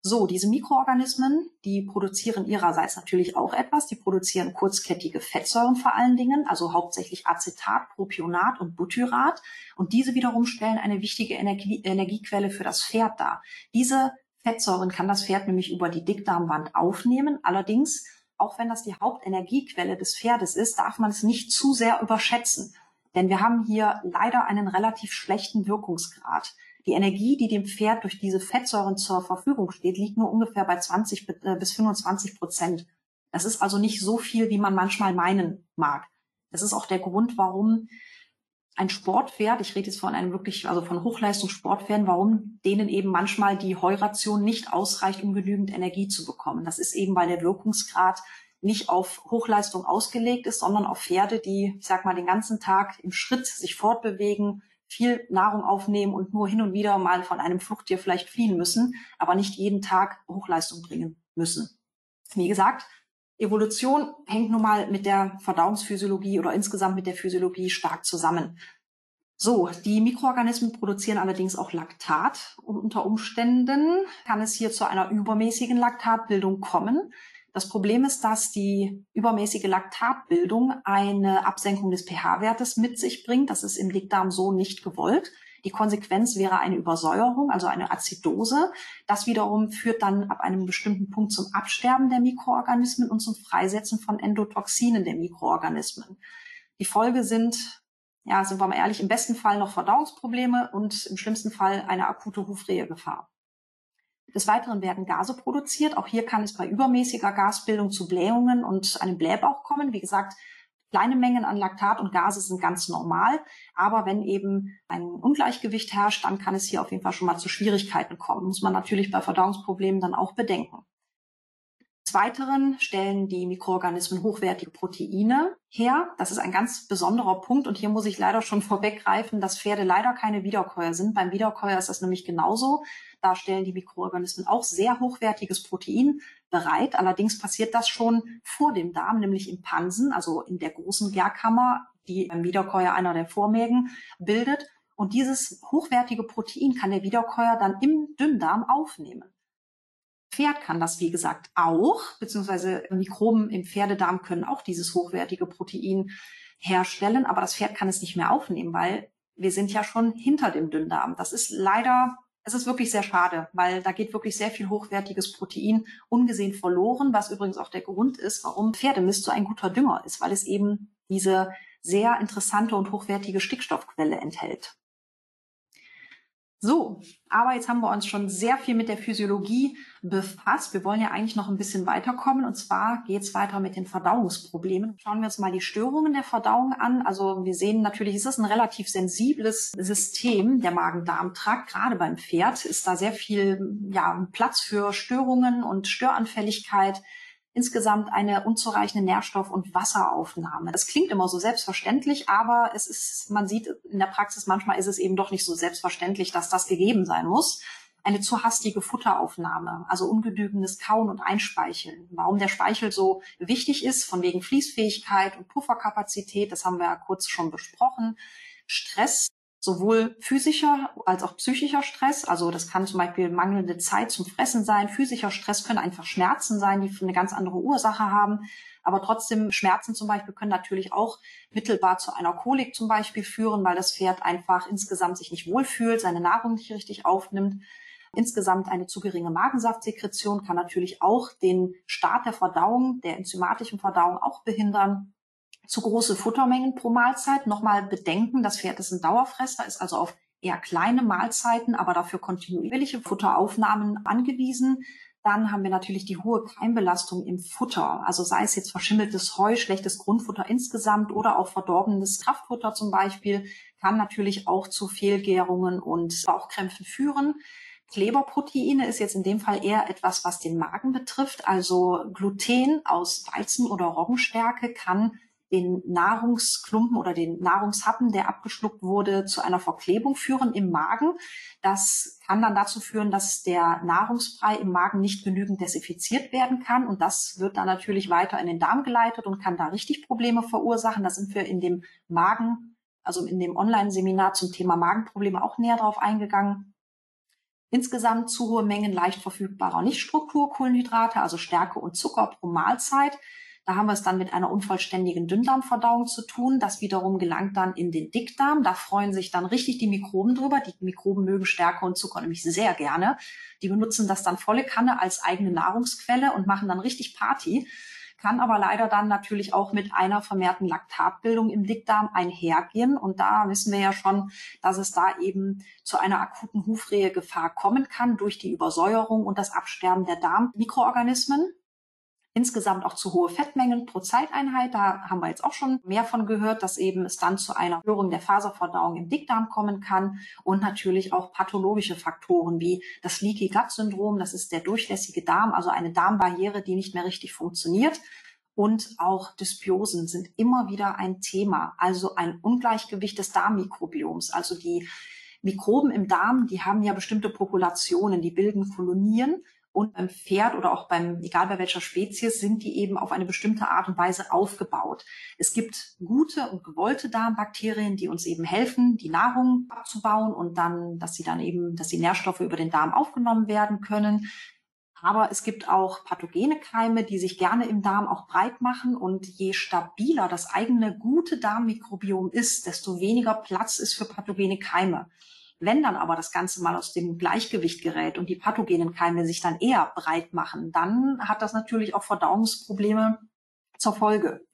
So, diese Mikroorganismen, die produzieren ihrerseits natürlich auch etwas. Die produzieren kurzkettige Fettsäuren vor allen Dingen, also hauptsächlich Acetat, Propionat und Butyrat. Und diese wiederum stellen eine wichtige Energie Energiequelle für das Pferd dar. Diese Fettsäuren kann das Pferd nämlich über die Dickdarmwand aufnehmen. Allerdings, auch wenn das die Hauptenergiequelle des Pferdes ist, darf man es nicht zu sehr überschätzen. Denn wir haben hier leider einen relativ schlechten Wirkungsgrad. Die Energie, die dem Pferd durch diese Fettsäuren zur Verfügung steht, liegt nur ungefähr bei 20 äh, bis 25 Prozent. Das ist also nicht so viel, wie man manchmal meinen mag. Das ist auch der Grund, warum ein Sportpferd, ich rede jetzt von einem wirklich, also von Hochleistungssportpferden, warum denen eben manchmal die Heuration nicht ausreicht, um genügend Energie zu bekommen. Das ist eben, weil der Wirkungsgrad nicht auf Hochleistung ausgelegt ist, sondern auf Pferde, die, ich sag mal, den ganzen Tag im Schritt sich fortbewegen, viel Nahrung aufnehmen und nur hin und wieder mal von einem Fluchttier vielleicht fliehen müssen, aber nicht jeden Tag Hochleistung bringen müssen. Wie gesagt, Evolution hängt nun mal mit der Verdauungsphysiologie oder insgesamt mit der Physiologie stark zusammen. So, die Mikroorganismen produzieren allerdings auch Laktat und unter Umständen kann es hier zu einer übermäßigen Laktatbildung kommen. Das Problem ist, dass die übermäßige Laktatbildung eine Absenkung des pH-Wertes mit sich bringt. Das ist im Dickdarm so nicht gewollt. Die Konsequenz wäre eine Übersäuerung, also eine Azidose. Das wiederum führt dann ab einem bestimmten Punkt zum Absterben der Mikroorganismen und zum Freisetzen von Endotoxinen der Mikroorganismen. Die Folge sind, ja, sind wir mal ehrlich, im besten Fall noch Verdauungsprobleme und im schlimmsten Fall eine akute Hufrehegefahr. Des Weiteren werden Gase produziert. Auch hier kann es bei übermäßiger Gasbildung zu Blähungen und einem Blähbauch kommen. Wie gesagt, kleine Mengen an Laktat und Gase sind ganz normal. Aber wenn eben ein Ungleichgewicht herrscht, dann kann es hier auf jeden Fall schon mal zu Schwierigkeiten kommen. Muss man natürlich bei Verdauungsproblemen dann auch bedenken. Des Weiteren stellen die Mikroorganismen hochwertige Proteine her. Das ist ein ganz besonderer Punkt und hier muss ich leider schon <laughs> vorweggreifen, dass Pferde leider keine Wiederkäuer sind. Beim Wiederkäuer ist das nämlich genauso. Da stellen die Mikroorganismen auch sehr hochwertiges Protein bereit. Allerdings passiert das schon vor dem Darm, nämlich im Pansen, also in der großen Gärkammer, die beim Wiederkäuer einer der Vormägen bildet. Und dieses hochwertige Protein kann der Wiederkäuer dann im Dünndarm aufnehmen. Pferd kann das, wie gesagt, auch, beziehungsweise Mikroben im Pferdedarm können auch dieses hochwertige Protein herstellen, aber das Pferd kann es nicht mehr aufnehmen, weil wir sind ja schon hinter dem Dünndarm. Das ist leider, es ist wirklich sehr schade, weil da geht wirklich sehr viel hochwertiges Protein ungesehen verloren, was übrigens auch der Grund ist, warum Pferdemist so ein guter Dünger ist, weil es eben diese sehr interessante und hochwertige Stickstoffquelle enthält. So, aber jetzt haben wir uns schon sehr viel mit der Physiologie befasst. Wir wollen ja eigentlich noch ein bisschen weiterkommen und zwar geht es weiter mit den Verdauungsproblemen. Schauen wir uns mal die Störungen der Verdauung an. Also wir sehen natürlich, es ist ein relativ sensibles System, der Magen-Darm-Trakt. Gerade beim Pferd ist da sehr viel ja, Platz für Störungen und Störanfälligkeit insgesamt eine unzureichende Nährstoff- und Wasseraufnahme. Das klingt immer so selbstverständlich, aber es ist, man sieht in der Praxis manchmal ist es eben doch nicht so selbstverständlich, dass das gegeben sein muss. Eine zu hastige Futteraufnahme, also ungenügendes Kauen und Einspeicheln. Warum der Speichel so wichtig ist, von wegen Fließfähigkeit und Pufferkapazität, das haben wir ja kurz schon besprochen. Stress sowohl physischer als auch psychischer Stress. Also das kann zum Beispiel mangelnde Zeit zum Fressen sein. Physischer Stress können einfach Schmerzen sein, die eine ganz andere Ursache haben. Aber trotzdem Schmerzen zum Beispiel können natürlich auch mittelbar zu einer Kolik zum Beispiel führen, weil das Pferd einfach insgesamt sich nicht wohlfühlt, seine Nahrung nicht richtig aufnimmt. Insgesamt eine zu geringe Magensaftsekretion kann natürlich auch den Start der Verdauung, der enzymatischen Verdauung auch behindern zu große Futtermengen pro Mahlzeit. Nochmal bedenken, das Pferd ist ein Dauerfresser, ist also auf eher kleine Mahlzeiten, aber dafür kontinuierliche Futteraufnahmen angewiesen. Dann haben wir natürlich die hohe Keimbelastung im Futter. Also sei es jetzt verschimmeltes Heu, schlechtes Grundfutter insgesamt oder auch verdorbenes Kraftfutter zum Beispiel, kann natürlich auch zu Fehlgärungen und Bauchkrämpfen führen. Kleberproteine ist jetzt in dem Fall eher etwas, was den Magen betrifft. Also Gluten aus Weizen oder Roggenstärke kann den Nahrungsklumpen oder den Nahrungshappen, der abgeschluckt wurde, zu einer Verklebung führen im Magen. Das kann dann dazu führen, dass der Nahrungsbrei im Magen nicht genügend desinfiziert werden kann. Und das wird dann natürlich weiter in den Darm geleitet und kann da richtig Probleme verursachen. Da sind wir in dem Magen, also in dem Online-Seminar zum Thema Magenprobleme auch näher drauf eingegangen. Insgesamt zu hohe Mengen leicht verfügbarer Nichtstrukturkohlenhydrate, also Stärke und Zucker pro Mahlzeit da haben wir es dann mit einer unvollständigen Dünndarmverdauung zu tun. Das wiederum gelangt dann in den Dickdarm. Da freuen sich dann richtig die Mikroben drüber. Die Mikroben mögen Stärke und Zucker nämlich sehr gerne. Die benutzen das dann volle Kanne als eigene Nahrungsquelle und machen dann richtig Party kann aber leider dann natürlich auch mit einer vermehrten Laktatbildung im Dickdarm einhergehen. Und da wissen wir ja schon, dass es da eben zu einer akuten Hufrehegefahr kommen kann durch die Übersäuerung und das Absterben der Darmmikroorganismen. Insgesamt auch zu hohe Fettmengen pro Zeiteinheit. Da haben wir jetzt auch schon mehr von gehört, dass eben es dann zu einer Störung der Faserverdauung im Dickdarm kommen kann und natürlich auch pathologische Faktoren wie das Leaky Gut Syndrom. Das ist der durchlässige Darm, also eine Darmbarriere, die nicht mehr richtig funktioniert. Und auch Dysbiosen sind immer wieder ein Thema, also ein Ungleichgewicht des Darmmikrobioms. Also die Mikroben im Darm, die haben ja bestimmte Populationen, die bilden Kolonien Und beim Pferd oder auch beim, egal bei welcher Spezies, sind die eben auf eine bestimmte Art und Weise aufgebaut. Es gibt gute und gewollte Darmbakterien, die uns eben helfen, die Nahrung abzubauen und dann, dass sie dann eben, dass die Nährstoffe über den Darm aufgenommen werden können. Aber es gibt auch pathogene Keime, die sich gerne im Darm auch breit machen. Und je stabiler das eigene gute Darmmikrobiom ist, desto weniger Platz ist für pathogene Keime. Wenn dann aber das Ganze mal aus dem Gleichgewicht gerät und die pathogenen Keime sich dann eher breit machen, dann hat das natürlich auch Verdauungsprobleme zur Folge.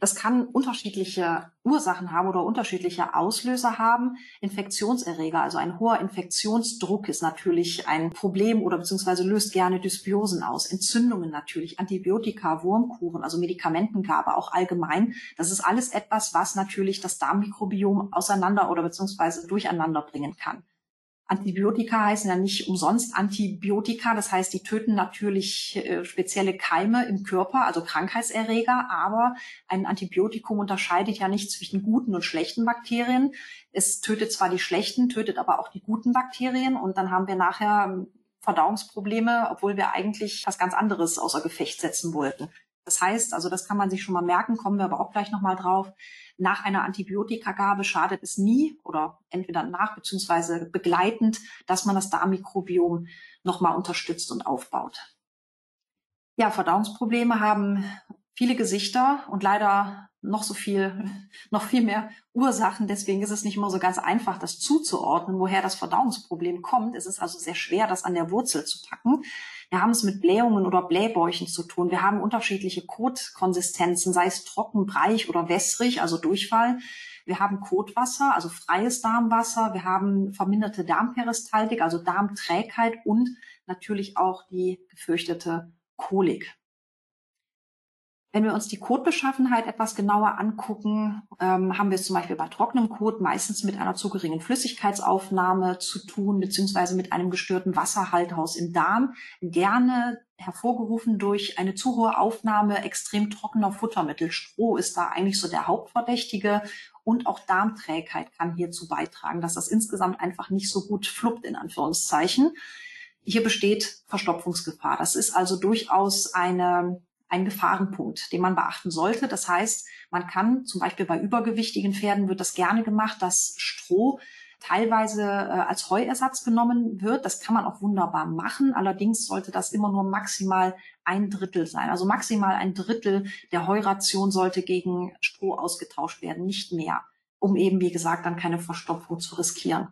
Das kann unterschiedliche Ursachen haben oder unterschiedliche Auslöser haben. Infektionserreger, also ein hoher Infektionsdruck ist natürlich ein Problem oder beziehungsweise löst gerne Dysbiosen aus. Entzündungen natürlich, Antibiotika, Wurmkuren, also Medikamentengabe auch allgemein. Das ist alles etwas, was natürlich das Darmmikrobiom auseinander oder beziehungsweise durcheinander bringen kann. Antibiotika heißen ja nicht umsonst Antibiotika. Das heißt, die töten natürlich äh, spezielle Keime im Körper, also Krankheitserreger. Aber ein Antibiotikum unterscheidet ja nicht zwischen guten und schlechten Bakterien. Es tötet zwar die schlechten, tötet aber auch die guten Bakterien. Und dann haben wir nachher ähm, Verdauungsprobleme, obwohl wir eigentlich was ganz anderes außer Gefecht setzen wollten. Das heißt, also das kann man sich schon mal merken, kommen wir aber auch gleich nochmal drauf nach einer Antibiotikagabe schadet es nie oder entweder nach beziehungsweise begleitend, dass man das Darmmikrobiom nochmal unterstützt und aufbaut. Ja, Verdauungsprobleme haben viele Gesichter und leider noch so viel, <laughs> noch viel mehr Ursachen. Deswegen ist es nicht immer so ganz einfach, das zuzuordnen, woher das Verdauungsproblem kommt. Es ist also sehr schwer, das an der Wurzel zu packen. Wir haben es mit Blähungen oder Blähbäuchen zu tun. Wir haben unterschiedliche Kotkonsistenzen, sei es trocken, breich oder wässrig, also Durchfall. Wir haben Kotwasser, also freies Darmwasser. Wir haben verminderte Darmperistaltik, also Darmträgheit und natürlich auch die gefürchtete Kolik. Wenn wir uns die Kotbeschaffenheit etwas genauer angucken, ähm, haben wir es zum Beispiel bei trockenem Kot meistens mit einer zu geringen Flüssigkeitsaufnahme zu tun, beziehungsweise mit einem gestörten Wasserhalthaus im Darm, gerne hervorgerufen durch eine zu hohe Aufnahme extrem trockener Futtermittel. Stroh ist da eigentlich so der Hauptverdächtige und auch Darmträgheit kann hierzu beitragen, dass das insgesamt einfach nicht so gut fluppt, in Anführungszeichen. Hier besteht Verstopfungsgefahr. Das ist also durchaus eine ein Gefahrenpunkt, den man beachten sollte. Das heißt, man kann zum Beispiel bei übergewichtigen Pferden wird das gerne gemacht, dass Stroh teilweise äh, als Heuersatz genommen wird. Das kann man auch wunderbar machen. Allerdings sollte das immer nur maximal ein Drittel sein. Also maximal ein Drittel der Heuration sollte gegen Stroh ausgetauscht werden, nicht mehr, um eben, wie gesagt, dann keine Verstopfung zu riskieren.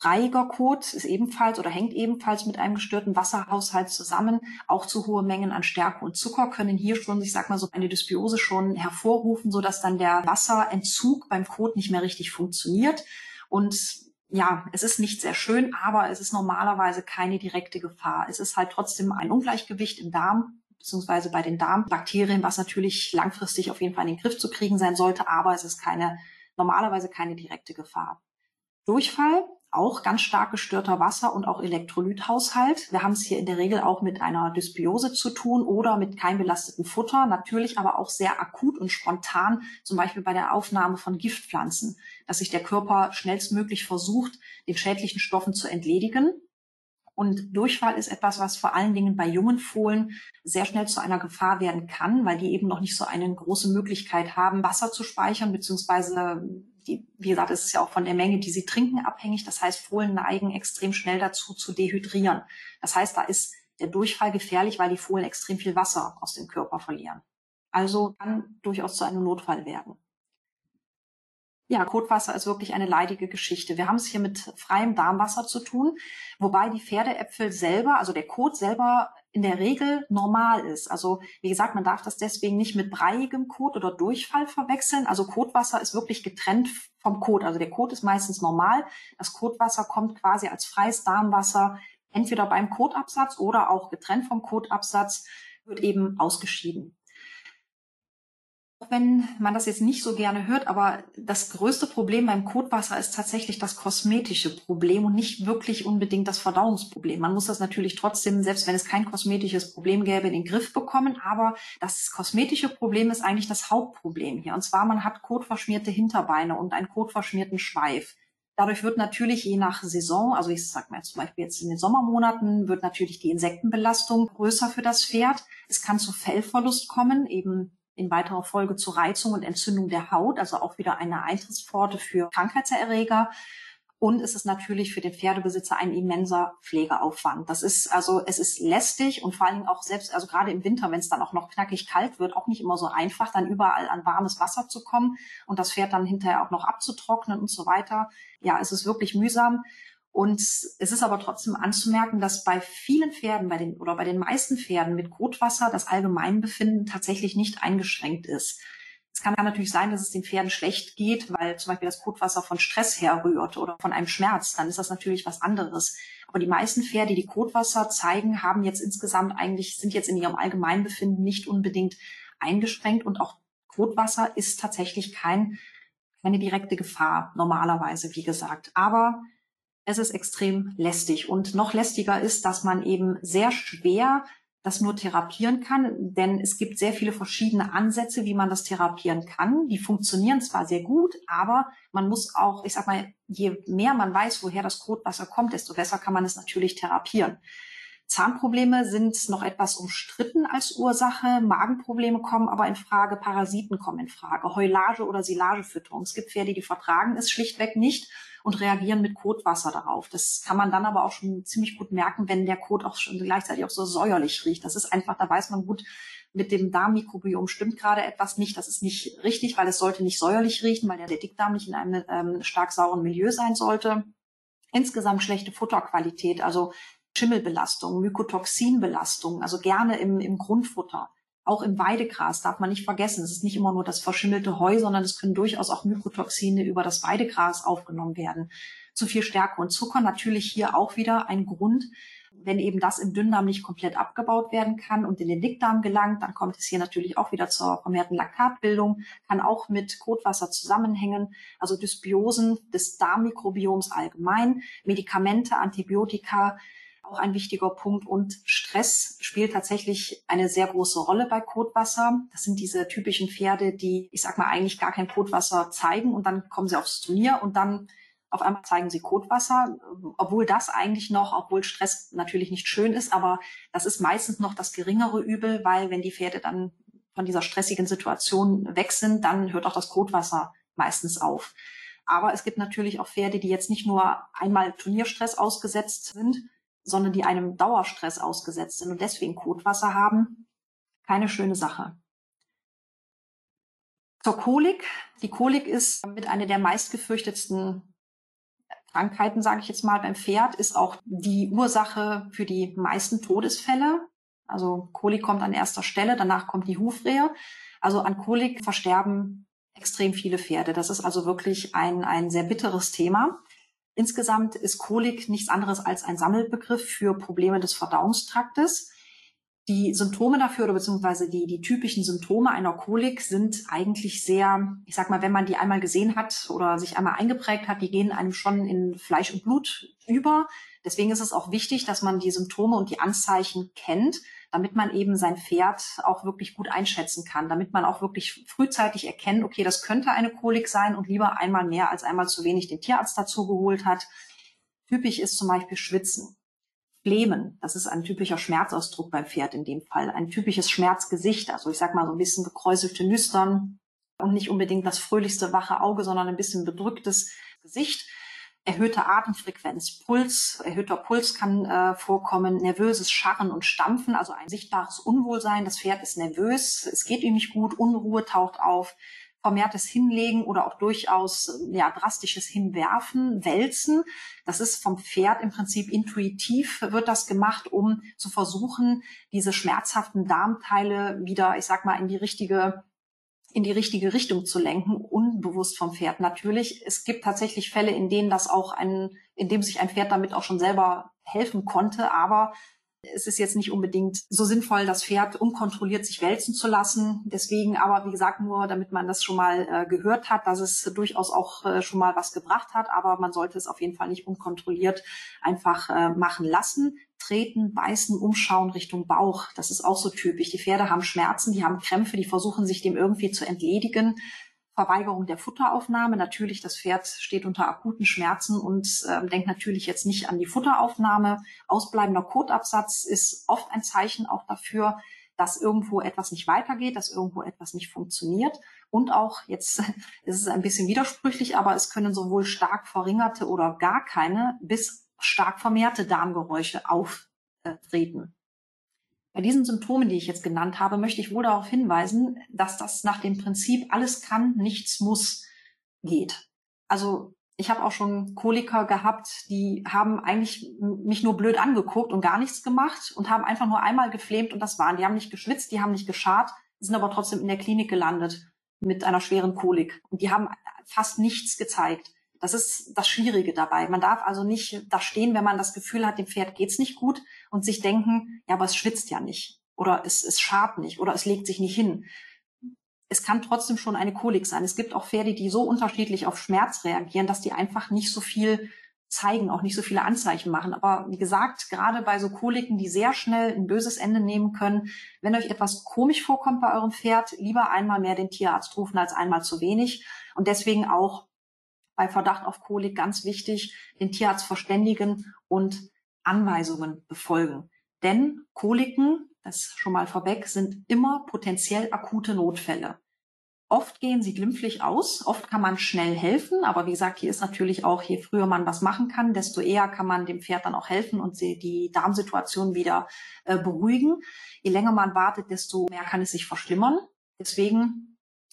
Breiiger Kot ist ebenfalls oder hängt ebenfalls mit einem gestörten Wasserhaushalt zusammen. Auch zu hohe Mengen an Stärke und Zucker können hier schon, ich sag mal so, eine Dysbiose schon hervorrufen, so dass dann der Wasserentzug beim Kot nicht mehr richtig funktioniert. Und ja, es ist nicht sehr schön, aber es ist normalerweise keine direkte Gefahr. Es ist halt trotzdem ein Ungleichgewicht im Darm beziehungsweise bei den Darmbakterien, was natürlich langfristig auf jeden Fall in den Griff zu kriegen sein sollte, aber es ist keine, normalerweise keine direkte Gefahr. Durchfall auch ganz stark gestörter Wasser- und auch Elektrolythaushalt. Wir haben es hier in der Regel auch mit einer Dysbiose zu tun oder mit keimbelasteten Futter, natürlich aber auch sehr akut und spontan, zum Beispiel bei der Aufnahme von Giftpflanzen, dass sich der Körper schnellstmöglich versucht, den schädlichen Stoffen zu entledigen. Und Durchfall ist etwas, was vor allen Dingen bei jungen Fohlen sehr schnell zu einer Gefahr werden kann, weil die eben noch nicht so eine große Möglichkeit haben, Wasser zu speichern, beziehungsweise die, wie gesagt, es ist ja auch von der Menge, die sie trinken, abhängig. Das heißt, Fohlen neigen extrem schnell dazu zu dehydrieren. Das heißt, da ist der Durchfall gefährlich, weil die Fohlen extrem viel Wasser aus dem Körper verlieren. Also kann durchaus zu einem Notfall werden. Ja, Kotwasser ist wirklich eine leidige Geschichte. Wir haben es hier mit freiem Darmwasser zu tun, wobei die Pferdeäpfel selber, also der Kot selber in der Regel normal ist. Also wie gesagt, man darf das deswegen nicht mit breiigem Kot oder Durchfall verwechseln. Also Kotwasser ist wirklich getrennt vom Kot. Also der Kot ist meistens normal. Das Kotwasser kommt quasi als freies Darmwasser entweder beim Kotabsatz oder auch getrennt vom Kotabsatz wird eben ausgeschieden wenn man das jetzt nicht so gerne hört, aber das größte Problem beim Kotwasser ist tatsächlich das kosmetische Problem und nicht wirklich unbedingt das Verdauungsproblem. Man muss das natürlich trotzdem, selbst wenn es kein kosmetisches Problem gäbe, in den Griff bekommen. Aber das kosmetische Problem ist eigentlich das Hauptproblem hier. Und zwar, man hat kotverschmierte Hinterbeine und einen kotverschmierten Schweif. Dadurch wird natürlich je nach Saison, also ich sage mal zum Beispiel jetzt in den Sommermonaten, wird natürlich die Insektenbelastung größer für das Pferd. Es kann zu Fellverlust kommen, eben in weiterer Folge zu Reizung und Entzündung der Haut, also auch wieder eine Eintrittspforte für Krankheitserreger. Und es ist natürlich für den Pferdebesitzer ein immenser Pflegeaufwand. Das ist also, es ist lästig und vor Dingen auch selbst, also gerade im Winter, wenn es dann auch noch knackig kalt wird, auch nicht immer so einfach, dann überall an warmes Wasser zu kommen und das Pferd dann hinterher auch noch abzutrocknen und so weiter. Ja, es ist wirklich mühsam. Und es ist aber trotzdem anzumerken, dass bei vielen Pferden, bei den oder bei den meisten Pferden mit Kotwasser das Allgemeinbefinden tatsächlich nicht eingeschränkt ist. Es kann natürlich sein, dass es den Pferden schlecht geht, weil zum Beispiel das Kotwasser von Stress herrührt oder von einem Schmerz. Dann ist das natürlich was anderes. Aber die meisten Pferde, die Kotwasser zeigen, haben jetzt insgesamt eigentlich, sind jetzt in ihrem Allgemeinbefinden nicht unbedingt eingeschränkt und auch Kotwasser ist tatsächlich kein, keine direkte Gefahr, normalerweise, wie gesagt. Aber es ist extrem lästig und noch lästiger ist, dass man eben sehr schwer das nur therapieren kann, denn es gibt sehr viele verschiedene Ansätze, wie man das therapieren kann. Die funktionieren zwar sehr gut, aber man muss auch, ich sag mal, je mehr man weiß, woher das Kotwasser kommt, desto besser kann man es natürlich therapieren. Zahnprobleme sind noch etwas umstritten als Ursache. Magenprobleme kommen aber in Frage, Parasiten kommen in Frage, Heulage oder Silagefütterung. Es gibt Pferde, die vertragen es schlichtweg nicht und reagieren mit Kotwasser darauf. Das kann man dann aber auch schon ziemlich gut merken, wenn der Kot auch schon gleichzeitig auch so säuerlich riecht. Das ist einfach, da weiß man gut, mit dem Darmmikrobiom stimmt gerade etwas nicht. Das ist nicht richtig, weil es sollte nicht säuerlich riechen, weil der Dickdarm nicht in einem ähm, stark sauren Milieu sein sollte. Insgesamt schlechte Futterqualität, also Schimmelbelastung, Mykotoxinbelastung, also gerne im, im Grundfutter. Auch im Weidegras darf man nicht vergessen, es ist nicht immer nur das verschimmelte Heu, sondern es können durchaus auch Mykotoxine über das Weidegras aufgenommen werden. Zu viel Stärke und Zucker natürlich hier auch wieder ein Grund. Wenn eben das im Dünndarm nicht komplett abgebaut werden kann und in den Dickdarm gelangt, dann kommt es hier natürlich auch wieder zur vermehrten Laktatbildung, kann auch mit Kotwasser zusammenhängen, also Dysbiosen des Darmmikrobioms allgemein, Medikamente, Antibiotika, auch ein wichtiger Punkt. Und Stress spielt tatsächlich eine sehr große Rolle bei Kotwasser. Das sind diese typischen Pferde, die, ich sag mal, eigentlich gar kein Kotwasser zeigen und dann kommen sie aufs Turnier und dann auf einmal zeigen sie Kotwasser, obwohl das eigentlich noch, obwohl Stress natürlich nicht schön ist, aber das ist meistens noch das geringere Übel, weil wenn die Pferde dann von dieser stressigen Situation weg sind, dann hört auch das Kotwasser meistens auf. Aber es gibt natürlich auch Pferde, die jetzt nicht nur einmal Turnierstress ausgesetzt sind, sondern die einem Dauerstress ausgesetzt sind und deswegen Kotwasser haben. Keine schöne Sache. Zur Kolik. Die Kolik ist mit einer der meistgefürchtetsten Krankheiten, sage ich jetzt mal, beim Pferd, ist auch die Ursache für die meisten Todesfälle. Also Kolik kommt an erster Stelle, danach kommt die Hufrehe. Also an Kolik versterben extrem viele Pferde. Das ist also wirklich ein, ein sehr bitteres Thema. Insgesamt ist Kolik nichts anderes als ein Sammelbegriff für Probleme des Verdauungstraktes. Die Symptome dafür oder beziehungsweise die, die typischen Symptome einer Kolik sind eigentlich sehr, ich sag mal, wenn man die einmal gesehen hat oder sich einmal eingeprägt hat, die gehen einem schon in Fleisch und Blut über. Deswegen ist es auch wichtig, dass man die Symptome und die Anzeichen kennt, damit man eben sein Pferd auch wirklich gut einschätzen kann, damit man auch wirklich frühzeitig erkennt, okay, das könnte eine Kolik sein und lieber einmal mehr als einmal zu wenig den Tierarzt dazu geholt hat. Typisch ist zum Beispiel Schwitzen. Flemen, das ist ein typischer Schmerzausdruck beim Pferd in dem Fall. Ein typisches Schmerzgesicht, also ich sag mal so ein bisschen gekräuselte Nüstern und nicht unbedingt das fröhlichste wache Auge, sondern ein bisschen bedrücktes Gesicht erhöhte Atemfrequenz, Puls, erhöhter Puls kann äh, vorkommen, nervöses Scharren und Stampfen, also ein sichtbares Unwohlsein. Das Pferd ist nervös, es geht ihm nicht gut, Unruhe taucht auf, vermehrtes Hinlegen oder auch durchaus ja, drastisches Hinwerfen, Wälzen. Das ist vom Pferd im Prinzip intuitiv, wird das gemacht, um zu versuchen, diese schmerzhaften Darmteile wieder, ich sag mal, in die richtige in die richtige Richtung zu lenken, unbewusst vom Pferd natürlich. Es gibt tatsächlich Fälle, in denen das auch ein, in dem sich ein Pferd damit auch schon selber helfen konnte, aber es ist jetzt nicht unbedingt so sinnvoll, das Pferd unkontrolliert sich wälzen zu lassen. Deswegen aber, wie gesagt, nur damit man das schon mal äh, gehört hat, dass es durchaus auch äh, schon mal was gebracht hat, aber man sollte es auf jeden Fall nicht unkontrolliert einfach äh, machen lassen treten, beißen, umschauen Richtung Bauch. Das ist auch so typisch. Die Pferde haben Schmerzen, die haben Krämpfe, die versuchen sich dem irgendwie zu entledigen. Verweigerung der Futteraufnahme. Natürlich, das Pferd steht unter akuten Schmerzen und äh, denkt natürlich jetzt nicht an die Futteraufnahme. Ausbleibender Kotabsatz ist oft ein Zeichen auch dafür, dass irgendwo etwas nicht weitergeht, dass irgendwo etwas nicht funktioniert. Und auch, jetzt <laughs> ist es ein bisschen widersprüchlich, aber es können sowohl stark verringerte oder gar keine bis stark vermehrte Darmgeräusche auftreten. Bei diesen Symptomen, die ich jetzt genannt habe, möchte ich wohl darauf hinweisen, dass das nach dem Prinzip alles kann, nichts muss geht. Also ich habe auch schon Koliker gehabt, die haben eigentlich mich nur blöd angeguckt und gar nichts gemacht und haben einfach nur einmal geflämt und das waren. Die haben nicht geschwitzt, die haben nicht geschart, sind aber trotzdem in der Klinik gelandet mit einer schweren Kolik. Und die haben fast nichts gezeigt. Das ist das Schwierige dabei. Man darf also nicht da stehen, wenn man das Gefühl hat, dem Pferd geht's nicht gut und sich denken, ja, aber es schwitzt ja nicht oder es, es schart nicht oder es legt sich nicht hin es kann trotzdem schon eine Kolik sein. Es gibt auch Pferde, die so unterschiedlich auf Schmerz reagieren, dass die einfach nicht so viel zeigen, auch nicht so viele Anzeichen machen. Aber wie gesagt, gerade bei so Koliken, die sehr schnell ein böses Ende nehmen können, wenn euch etwas komisch vorkommt bei eurem Pferd, lieber einmal mehr den Tierarzt rufen als einmal zu wenig. Und deswegen auch bei Verdacht auf Kolik ganz wichtig, den Tierarzt verständigen und Anweisungen befolgen. Denn Koliken das schon mal vorweg, sind immer potenziell akute Notfälle. Oft gehen sie glimpflich aus, oft kann man schnell helfen, aber wie gesagt, hier ist natürlich auch, je früher man was machen kann, desto eher kann man dem Pferd dann auch helfen und die Darmsituation wieder äh, beruhigen. Je länger man wartet, desto mehr kann es sich verschlimmern. Deswegen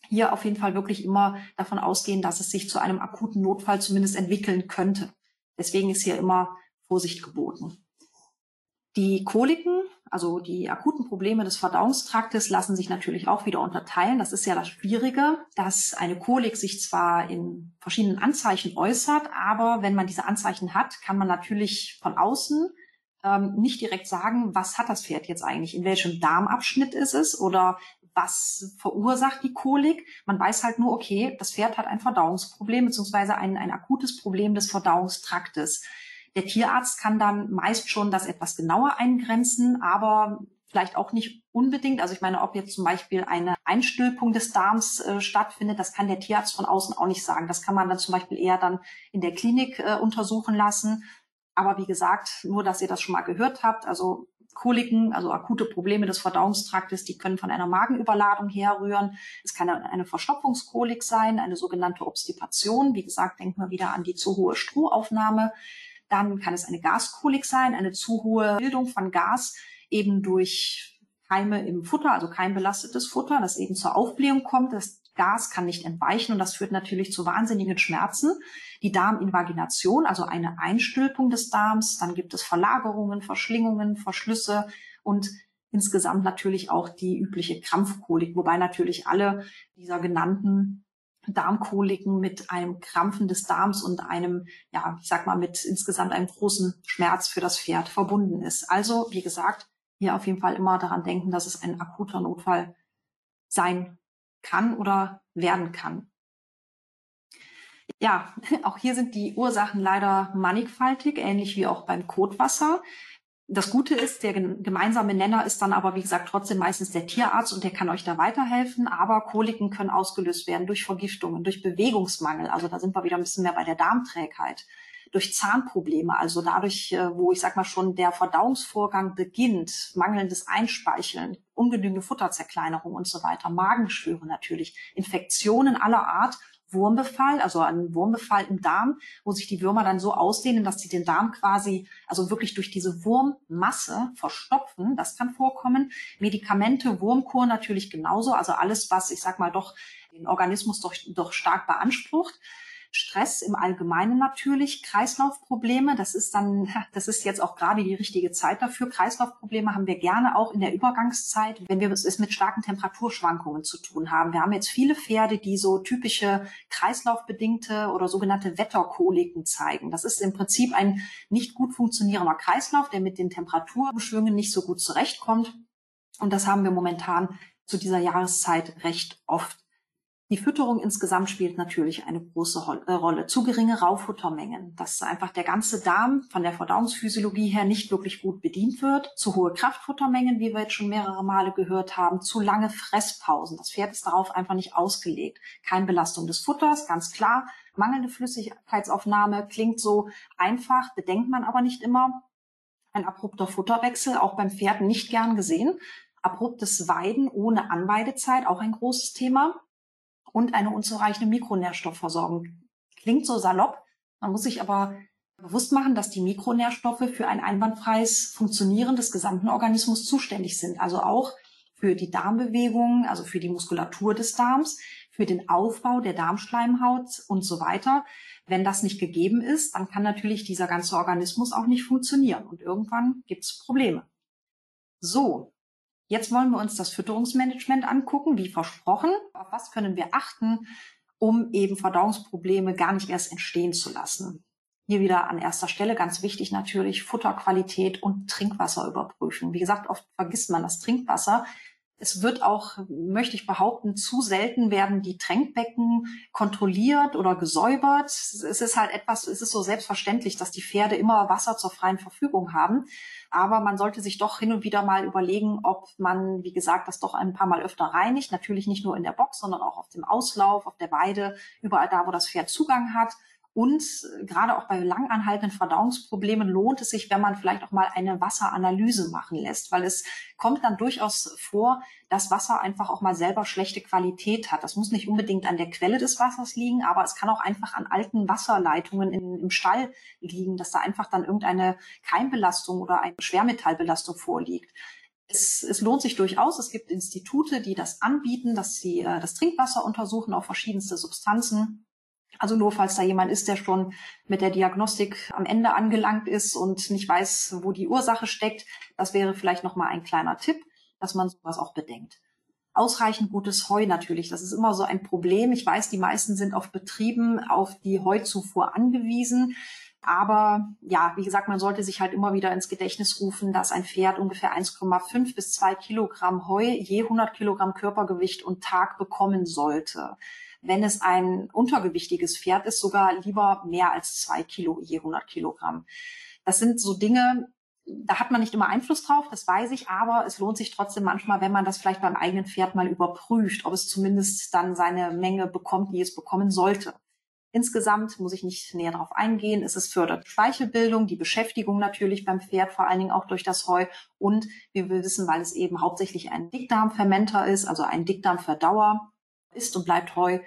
hier auf jeden Fall wirklich immer davon ausgehen, dass es sich zu einem akuten Notfall zumindest entwickeln könnte. Deswegen ist hier immer Vorsicht geboten. Die Koliken, also die akuten Probleme des Verdauungstraktes, lassen sich natürlich auch wieder unterteilen. Das ist ja das Schwierige, dass eine Kolik sich zwar in verschiedenen Anzeichen äußert, aber wenn man diese Anzeichen hat, kann man natürlich von außen ähm, nicht direkt sagen, was hat das Pferd jetzt eigentlich, in welchem Darmabschnitt ist es oder was verursacht die Kolik. Man weiß halt nur, okay, das Pferd hat ein Verdauungsproblem beziehungsweise ein, ein akutes Problem des Verdauungstraktes. Der Tierarzt kann dann meist schon das etwas genauer eingrenzen, aber vielleicht auch nicht unbedingt. Also ich meine, ob jetzt zum Beispiel eine Einstülpung des Darms äh, stattfindet, das kann der Tierarzt von außen auch nicht sagen. Das kann man dann zum Beispiel eher dann in der Klinik äh, untersuchen lassen. Aber wie gesagt, nur, dass ihr das schon mal gehört habt, also Koliken, also akute Probleme des Verdauungstraktes, die können von einer Magenüberladung herrühren. Es kann eine Verstopfungskolik sein, eine sogenannte Obstipation. Wie gesagt, denkt mal wieder an die zu hohe Strohaufnahme. Dann kann es eine Gaskolik sein, eine zu hohe Bildung von Gas eben durch Keime im Futter, also keimbelastetes Futter, das eben zur Aufblähung kommt. Das Gas kann nicht entweichen und das führt natürlich zu wahnsinnigen Schmerzen. Die Darminvagination, also eine Einstülpung des Darms. Dann gibt es Verlagerungen, Verschlingungen, Verschlüsse und insgesamt natürlich auch die übliche Krampfkolik, wobei natürlich alle dieser genannten Darmkoliken mit einem Krampfen des Darms und einem, ja, ich sag mal, mit insgesamt einem großen Schmerz für das Pferd verbunden ist. Also, wie gesagt, hier auf jeden Fall immer daran denken, dass es ein akuter Notfall sein kann oder werden kann. Ja, <laughs> auch hier sind die Ursachen leider mannigfaltig, ähnlich wie auch beim Kotwasser. Das Gute ist, der gemeinsame Nenner ist dann aber, wie gesagt, trotzdem meistens der Tierarzt und der kann euch da weiterhelfen. Aber Koliken können ausgelöst werden durch Vergiftungen, durch Bewegungsmangel. Also da sind wir wieder ein bisschen mehr bei der Darmträgheit. Durch Zahnprobleme, also dadurch, äh, wo ich sag mal schon der Verdauungsvorgang beginnt, mangelndes Einspeicheln, ungenügende Futterzerkleinerung und so weiter, Magenschwüre natürlich, Infektionen aller Art Wurmbefall, also ein Wurmbefall im Darm, wo sich die Würmer dann so ausdehnen, dass sie den Darm quasi, also wirklich durch diese Wurmmasse verstopfen. Das kann vorkommen. Medikamente, Wurmkur natürlich genauso. Also alles, was, ich sag mal, doch den Organismus doch, doch stark beansprucht. Stress im Allgemeinen natürlich, Kreislaufprobleme, das ist dann, das ist jetzt auch gerade die richtige Zeit dafür. Kreislaufprobleme haben wir gerne auch in der Übergangszeit, wenn wir es mit starken Temperaturschwankungen zu tun haben. Wir haben jetzt viele Pferde, die so typische kreislaufbedingte oder sogenannte Wetterkoliken zeigen. Das ist im Prinzip ein nicht gut funktionierender Kreislauf, der mit den Temperaturschwüngen nicht so gut zurechtkommt. Und das haben wir momentan zu dieser Jahreszeit recht oft. Die Fütterung insgesamt spielt natürlich eine große äh, Rolle. Zu geringe Raufuttermengen, dass einfach der ganze Darm von der Verdauungsphysiologie her nicht wirklich gut bedient wird. Zu hohe Kraftfuttermengen, wie wir jetzt schon mehrere Male gehört haben. Zu lange Fresspausen. Das Pferd ist darauf einfach nicht ausgelegt. Keine Belastung des Futters, ganz klar. Mangelnde Flüssigkeitsaufnahme klingt so einfach, bedenkt man aber nicht immer. Ein abrupter Futterwechsel, auch beim Pferd nicht gern gesehen. Abruptes Weiden ohne Anweidezeit, auch ein großes Thema und eine unzureichende Mikronährstoffversorgung. Klingt so salopp, man muss sich aber bewusst machen, dass die Mikronährstoffe für ein einwandfreies Funktionieren des gesamten Organismus zuständig sind. Also auch für die Darmbewegung, also für die Muskulatur des Darms, für den Aufbau der Darmschleimhaut und so weiter. Wenn das nicht gegeben ist, dann kann natürlich dieser ganze Organismus auch nicht funktionieren und irgendwann gibt es Probleme. So, Jetzt wollen wir uns das Fütterungsmanagement angucken, wie versprochen. Auf was können wir achten, um eben Verdauungsprobleme gar nicht erst entstehen zu lassen? Hier wieder an erster Stelle ganz wichtig natürlich Futterqualität und Trinkwasser überprüfen. Wie gesagt, oft vergisst man das Trinkwasser. Es wird auch, möchte ich behaupten, zu selten werden die Tränkbecken kontrolliert oder gesäubert. Es ist halt etwas, es ist so selbstverständlich, dass die Pferde immer Wasser zur freien Verfügung haben. Aber man sollte sich doch hin und wieder mal überlegen, ob man, wie gesagt, das doch ein paar Mal öfter reinigt. Natürlich nicht nur in der Box, sondern auch auf dem Auslauf, auf der Weide, überall da, wo das Pferd Zugang hat. Und gerade auch bei langanhaltenden Verdauungsproblemen lohnt es sich, wenn man vielleicht auch mal eine Wasseranalyse machen lässt, weil es kommt dann durchaus vor, dass Wasser einfach auch mal selber schlechte Qualität hat. Das muss nicht unbedingt an der Quelle des Wassers liegen, aber es kann auch einfach an alten Wasserleitungen in, im Stall liegen, dass da einfach dann irgendeine Keimbelastung oder eine Schwermetallbelastung vorliegt. Es, es, lohnt sich durchaus. Es gibt Institute, die das anbieten, dass sie äh, das Trinkwasser untersuchen auf verschiedenste Substanzen. Also nur falls da jemand ist, der schon mit der Diagnostik am Ende angelangt ist und nicht weiß, wo die Ursache steckt, das wäre vielleicht noch mal ein kleiner Tipp, dass man sowas auch bedenkt. Ausreichend gutes Heu natürlich, das ist immer so ein Problem. Ich weiß, die meisten sind auf Betrieben auf die Heuzufuhr angewiesen. Aber ja, wie gesagt, man sollte sich halt immer wieder ins Gedächtnis rufen, dass ein Pferd ungefähr 1,5 bis 2 Kilogramm Heu je 100 Kilogramm Körpergewicht und Tag bekommen sollte wenn es ein untergewichtiges Pferd ist, sogar lieber mehr als zwei Kilo je 100 Kilogramm. Das sind so Dinge, da hat man nicht immer Einfluss drauf, das weiß ich, aber es lohnt sich trotzdem manchmal, wenn man das vielleicht beim eigenen Pferd mal überprüft, ob es zumindest dann seine Menge bekommt, die es bekommen sollte. Insgesamt muss ich nicht näher darauf eingehen. Es ist fördert Speichelbildung, die Beschäftigung natürlich beim Pferd, vor allen Dingen auch durch das Heu. Und wie wir wissen, weil es eben hauptsächlich ein Dickdarmfermenter ist, also ein Dickdarmverdauer, ist und bleibt Heu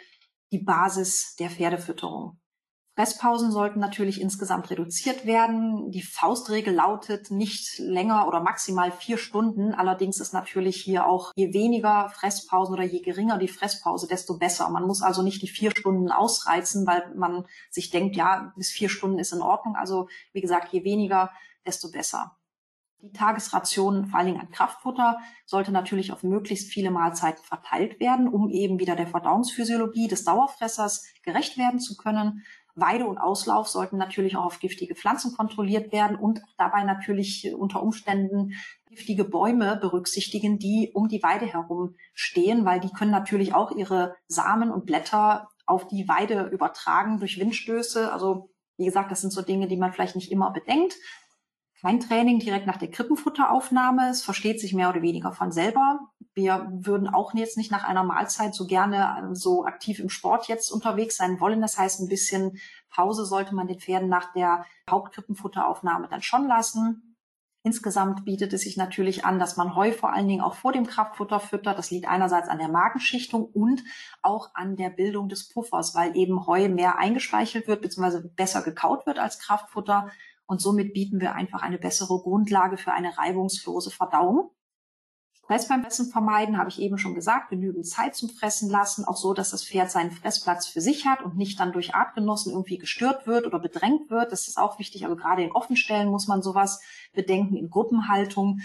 die Basis der Pferdefütterung. Fresspausen sollten natürlich insgesamt reduziert werden. Die Faustregel lautet nicht länger oder maximal vier Stunden. Allerdings ist natürlich hier auch je weniger Fresspausen oder je geringer die Fresspause, desto besser. Man muss also nicht die vier Stunden ausreizen, weil man sich denkt, ja, bis vier Stunden ist in Ordnung. Also wie gesagt, je weniger, desto besser. Die Tagesration, vor allen Dingen an Kraftfutter, sollte natürlich auf möglichst viele Mahlzeiten verteilt werden, um eben wieder der Verdauungsphysiologie des Dauerfressers gerecht werden zu können. Weide und Auslauf sollten natürlich auch auf giftige Pflanzen kontrolliert werden und dabei natürlich unter Umständen giftige Bäume berücksichtigen, die um die Weide herum stehen, weil die können natürlich auch ihre Samen und Blätter auf die Weide übertragen durch Windstöße. Also wie gesagt, das sind so Dinge, die man vielleicht nicht immer bedenkt kein Training direkt nach der Krippenfutteraufnahme. Es versteht sich mehr oder weniger von selber. Wir würden auch jetzt nicht nach einer Mahlzeit so gerne ähm, so aktiv im Sport jetzt unterwegs sein wollen. Das heißt, ein bisschen Pause sollte man den Pferden nach der Hauptkrippenfutteraufnahme dann schon lassen. Insgesamt bietet es sich natürlich an, dass man Heu vor allen Dingen auch vor dem Kraftfutter füttert. Das liegt einerseits an der Magenschichtung und auch an der Bildung des Puffers, weil eben Heu mehr eingespeichelt wird bzw. besser gekaut wird als Kraftfutter und somit bieten wir einfach eine bessere Grundlage für eine reibungslose Verdauung. Stress beim Essen vermeiden, habe ich eben schon gesagt, genügend Zeit zum Fressen lassen, auch so, dass das Pferd seinen Fressplatz für sich hat und nicht dann durch Artgenossen irgendwie gestört wird oder bedrängt wird. Das ist auch wichtig, aber gerade in Offenstellen muss man sowas bedenken, in Gruppenhaltung.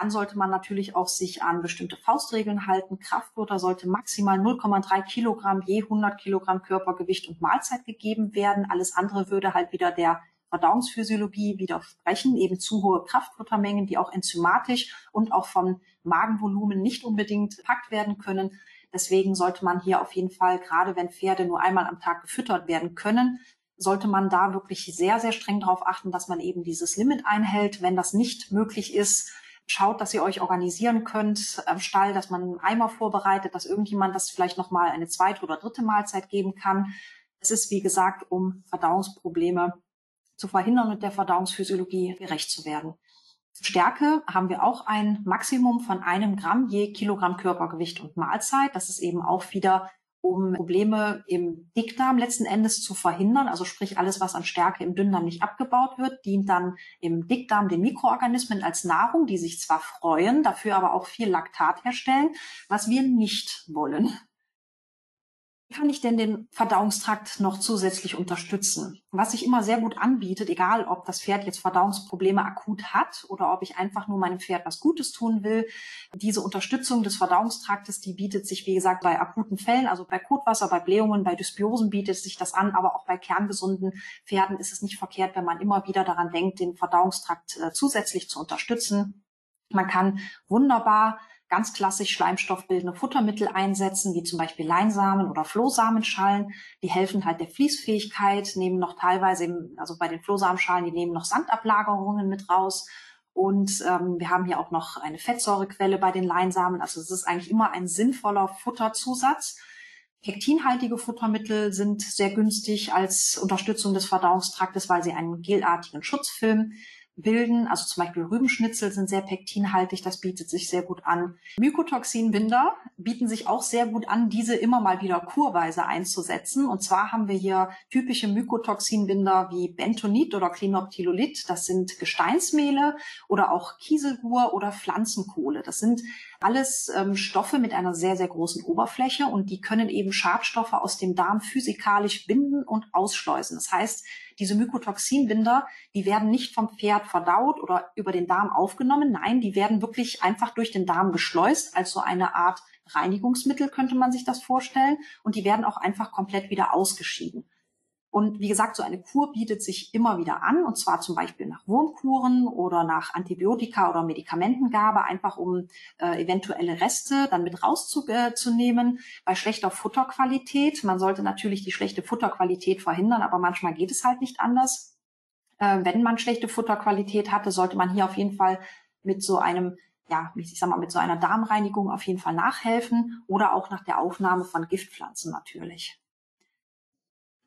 Dann sollte man natürlich auch sich an bestimmte Faustregeln halten. Kraftfutter sollte maximal 0,3 Kilogramm je 100 Kilogramm Körpergewicht und Mahlzeit gegeben werden. Alles andere würde halt wieder der Verdauungsphysiologie widersprechen, eben zu hohe Kraftfuttermengen, die auch enzymatisch und auch vom Magenvolumen nicht unbedingt packt werden können. Deswegen sollte man hier auf jeden Fall, gerade wenn Pferde nur einmal am Tag gefüttert werden können, sollte man da wirklich sehr, sehr streng darauf achten, dass man eben dieses Limit einhält. Wenn das nicht möglich ist, schaut, dass ihr euch organisieren könnt am Stall, dass man einen Eimer vorbereitet, dass irgendjemand das vielleicht nochmal eine zweite oder dritte Mahlzeit geben kann. Es ist, wie gesagt, um Verdauungsprobleme zu verhindern und der Verdauungsphysiologie gerecht zu werden. Stärke haben wir auch ein Maximum von einem Gramm je Kilogramm Körpergewicht und Mahlzeit. Das ist eben auch wieder um Probleme im Dickdarm letzten Endes zu verhindern. Also sprich, alles, was an Stärke im Dünndarm nicht abgebaut wird, dient dann im Dickdarm den Mikroorganismen als Nahrung, die sich zwar freuen, dafür aber auch viel Laktat herstellen, was wir nicht wollen kann ich denn den Verdauungstrakt noch zusätzlich unterstützen? Was sich immer sehr gut anbietet, egal ob das Pferd jetzt Verdauungsprobleme akut hat oder ob ich einfach nur meinem Pferd was Gutes tun will, diese Unterstützung des Verdauungstraktes, die bietet sich, wie gesagt, bei akuten Fällen, also bei Kotwasser, bei Blähungen, bei Dysbiosen bietet sich das an, aber auch bei kerngesunden Pferden ist es nicht verkehrt, wenn man immer wieder daran denkt, den Verdauungstrakt äh, zusätzlich zu unterstützen. Man kann wunderbar ganz klassisch schleimstoffbildende Futtermittel einsetzen, wie zum Beispiel Leinsamen oder Flohsamenschalen. Die helfen halt der Fließfähigkeit, nehmen noch teilweise, eben, also bei den Flohsamenschalen, die nehmen noch Sandablagerungen mit raus. Und ähm, wir haben hier auch noch eine Fettsäurequelle bei den Leinsamen. Also es ist eigentlich immer ein sinnvoller Futterzusatz. Pektinhaltige Futtermittel sind sehr günstig als Unterstützung des Verdauungstraktes, weil sie einen gelartigen Schutzfilm bilden. Also zum Beispiel Rübenschnitzel sind sehr pektinhaltig, das bietet sich sehr gut an. Mykotoxinbinder bieten sich auch sehr gut an, diese immer mal wieder kurweise einzusetzen. Und zwar haben wir hier typische Mykotoxinbinder wie Bentonit oder Klinoptilolit. Das sind Gesteinsmehle oder auch Kieselgur oder Pflanzenkohle. Das sind alles ähm, Stoffe mit einer sehr, sehr großen Oberfläche und die können eben Schadstoffe aus dem Darm physikalisch binden und ausschleusen. Das heißt, diese Mykotoxinbinder, die werden nicht vom Pferd verdaut oder über den Darm aufgenommen. Nein, die werden wirklich einfach durch den Darm geschleust, als so eine Art Reinigungsmittel könnte man sich das vorstellen. Und die werden auch einfach komplett wieder ausgeschieden. Und wie gesagt, so eine Kur bietet sich immer wieder an, und zwar zum Beispiel nach Wurmkuren oder nach Antibiotika oder Medikamentengabe, einfach um äh, eventuelle Reste dann mit rauszunehmen. Bei schlechter Futterqualität, man sollte natürlich die schlechte Futterqualität verhindern, aber manchmal geht es halt nicht anders. Äh, wenn man schlechte Futterqualität hatte, sollte man hier auf jeden Fall mit so einem ja, ich sag mal, mit so einer Darmreinigung auf jeden Fall nachhelfen oder auch nach der Aufnahme von Giftpflanzen natürlich.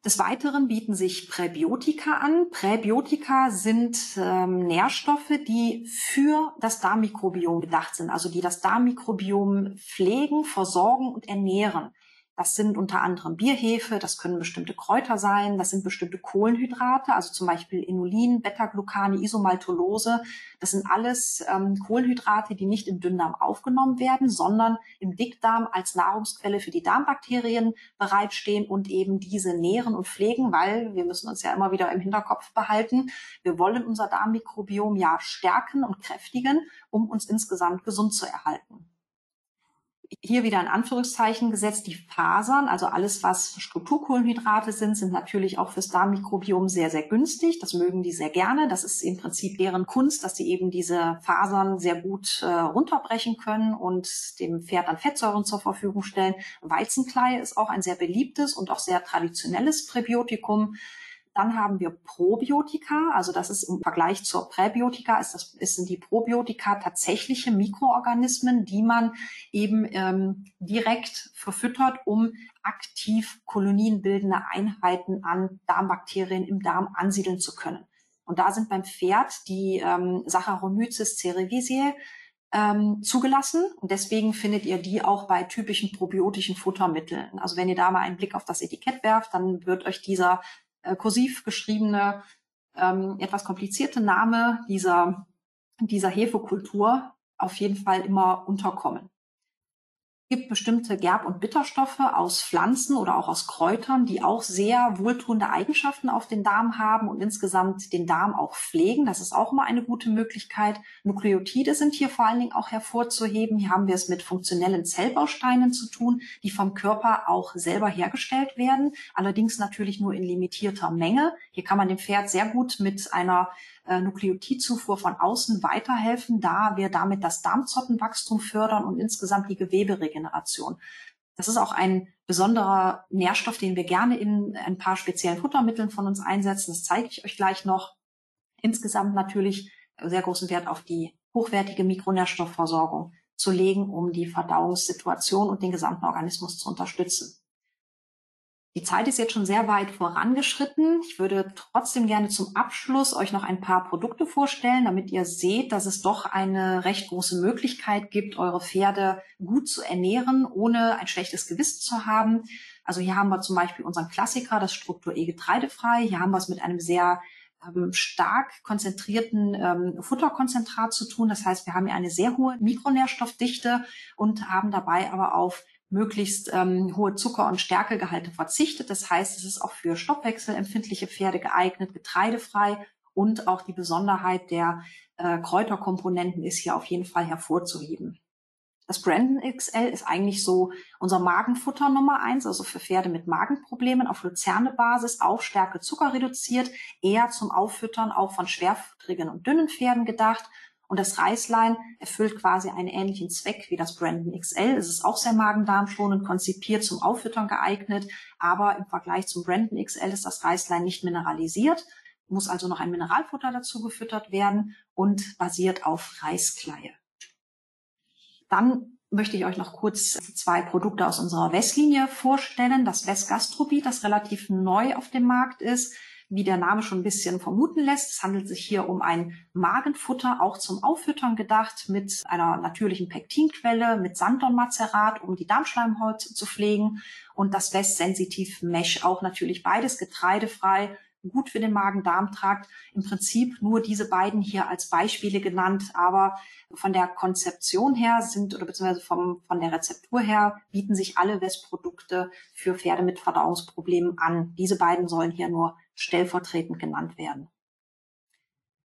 Des Weiteren bieten sich Präbiotika an. Präbiotika sind ähm, Nährstoffe, die für das Darmmikrobiom gedacht sind, also die das Darmmikrobiom pflegen, versorgen und ernähren. Das sind unter anderem Bierhefe, das können bestimmte Kräuter sein, das sind bestimmte Kohlenhydrate, also zum Beispiel Inulin, Beta-Glucane, Isomaltolose. Das sind alles ähm, Kohlenhydrate, die nicht im Dünndarm aufgenommen werden, sondern im Dickdarm als Nahrungsquelle für die Darmbakterien bereitstehen und eben diese nähren und pflegen, weil wir müssen uns ja immer wieder im Hinterkopf behalten, wir wollen unser Darmmikrobiom ja stärken und kräftigen, um uns insgesamt gesund zu erhalten hier wieder in Anführungszeichen gesetzt, die Fasern, also alles, was Strukturkohlenhydrate sind, sind natürlich auch fürs Darmmikrobiom sehr, sehr günstig. Das mögen die sehr gerne. Das ist im Prinzip deren Kunst, dass sie eben diese Fasern sehr gut äh, runterbrechen können und dem Pferd dann Fettsäuren zur Verfügung stellen. Weizenkleie ist auch ein sehr beliebtes und auch sehr traditionelles Präbiotikum. Dann haben wir Probiotika, also das ist im Vergleich zur Präbiotika, ist das, ist, sind die Probiotika tatsächliche Mikroorganismen, die man eben ähm, direkt verfüttert, um aktiv kolonienbildende Einheiten an Darmbakterien im Darm ansiedeln zu können. Und da sind beim Pferd die ähm, Saccharomyces cerevisiae ähm, zugelassen und deswegen findet ihr die auch bei typischen probiotischen Futtermitteln. Also wenn ihr da mal einen Blick auf das Etikett werft, dann wird euch dieser äh, kursiv geschriebene, ähm, etwas komplizierte Name dieser, dieser Hefekultur auf jeden Fall immer unterkommen gibt bestimmte Gerb- und Bitterstoffe aus Pflanzen oder auch aus Kräutern, die auch sehr wohltuende Eigenschaften auf den Darm haben und insgesamt den Darm auch pflegen. Das ist auch immer eine gute Möglichkeit. Nukleotide sind hier vor allen Dingen auch hervorzuheben. Hier haben wir es mit funktionellen Zellbausteinen zu tun, die vom Körper auch selber hergestellt werden, allerdings natürlich nur in limitierter Menge. Hier kann man dem Pferd sehr gut mit einer äh, Nukleotidzufuhr von außen weiterhelfen, da wir damit das Darmzottenwachstum fördern und insgesamt die Geweberegeneration. Das ist auch ein besonderer Nährstoff, den wir gerne in ein paar speziellen Futtermitteln von uns einsetzen. Das zeige ich euch gleich noch. Insgesamt natürlich sehr großen Wert auf die hochwertige Mikronährstoffversorgung zu legen, um die Verdauungssituation und den gesamten Organismus zu unterstützen. Die Zeit ist jetzt schon sehr weit vorangeschritten. Ich würde trotzdem gerne zum Abschluss euch noch ein paar Produkte vorstellen, damit ihr seht, dass es doch eine recht große Möglichkeit gibt, eure Pferde gut zu ernähren, ohne ein schlechtes Gewissen zu haben. Also hier haben wir zum Beispiel unseren Klassiker, das Struktur E getreidefrei. Hier haben wir es mit einem sehr ähm, stark konzentrierten ähm, Futterkonzentrat zu tun. Das heißt, wir haben hier eine sehr hohe Mikronährstoffdichte und haben dabei aber auf möglichst ähm, hohe Zucker- und Stärkegehalte verzichtet. Das heißt, es ist auch für stoffwechselempfindliche Pferde geeignet, getreidefrei und auch die Besonderheit der äh, Kräuterkomponenten ist hier auf jeden Fall hervorzuheben. Das Brandon XL ist eigentlich so unser Magenfutter Nummer eins, also für Pferde mit Magenproblemen auf Luzerne-Basis, auch Stärke Zucker reduziert, eher zum Auffüttern auch von schwerfutterigen und dünnen Pferden gedacht und das Reislein erfüllt quasi einen ähnlichen Zweck wie das Brandon XL. Es ist auch sehr magen-darm-schonend konzipiert, zum Auffüttern geeignet. Aber im Vergleich zum Brandon XL ist das Reislein nicht mineralisiert, muss also noch ein Mineralfutter dazu gefüttert werden und basiert auf Reiskleie. Dann möchte ich euch noch kurz zwei Produkte aus unserer Westlinie vorstellen. Das West Gastrobit, das relativ neu auf dem Markt ist wie der Name schon ein bisschen vermuten lässt. Es handelt sich hier um ein Magenfutter, auch zum Auffüttern gedacht, mit einer natürlichen Pektinquelle, mit Sanddornmazerat, um die Darmschleimhaut zu pflegen und das West Sensitiv Mesh, auch natürlich beides getreidefrei, gut für den Magen-Darm-Trakt. Im Prinzip nur diese beiden hier als Beispiele genannt, aber von der Konzeption her sind oder beziehungsweise vom, von der Rezeptur her bieten sich alle West-Produkte für Pferde mit Verdauungsproblemen an. Diese beiden sollen hier nur stellvertretend genannt werden.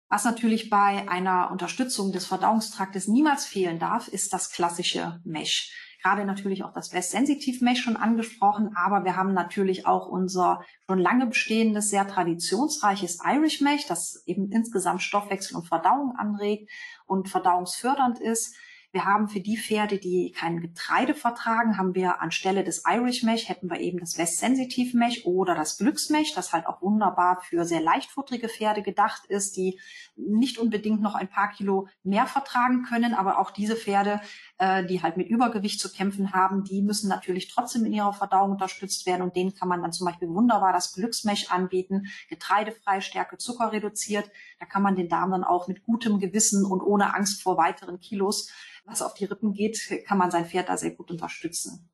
Was natürlich bei einer Unterstützung des Verdauungstraktes niemals fehlen darf, ist das klassische Mesh. Gerade natürlich auch das West Sensitive Mesh schon angesprochen, aber wir haben natürlich auch unser schon lange bestehendes, sehr traditionsreiches Irish Mesh, das eben insgesamt Stoffwechsel und Verdauung anregt und verdauungsfördernd ist. Wir haben für die Pferde, die kein Getreide vertragen, haben wir anstelle des Irish Mesh hätten wir eben das West Sensitive Mesh oder das Glücksmesh, das halt auch wunderbar für sehr leichtfutterige Pferde gedacht ist, die nicht unbedingt noch ein paar Kilo mehr vertragen können, aber auch diese Pferde, äh, die halt mit Übergewicht zu kämpfen haben, die müssen natürlich trotzdem in ihrer Verdauung unterstützt werden und denen kann man dann zum Beispiel wunderbar das Glücksmesh anbieten, getreidefrei, Stärke, Zucker reduziert. Da kann man den Darm dann auch mit gutem Gewissen und ohne Angst vor weiteren Kilos was auf die Rippen geht, kann man sein Pferd da sehr gut unterstützen.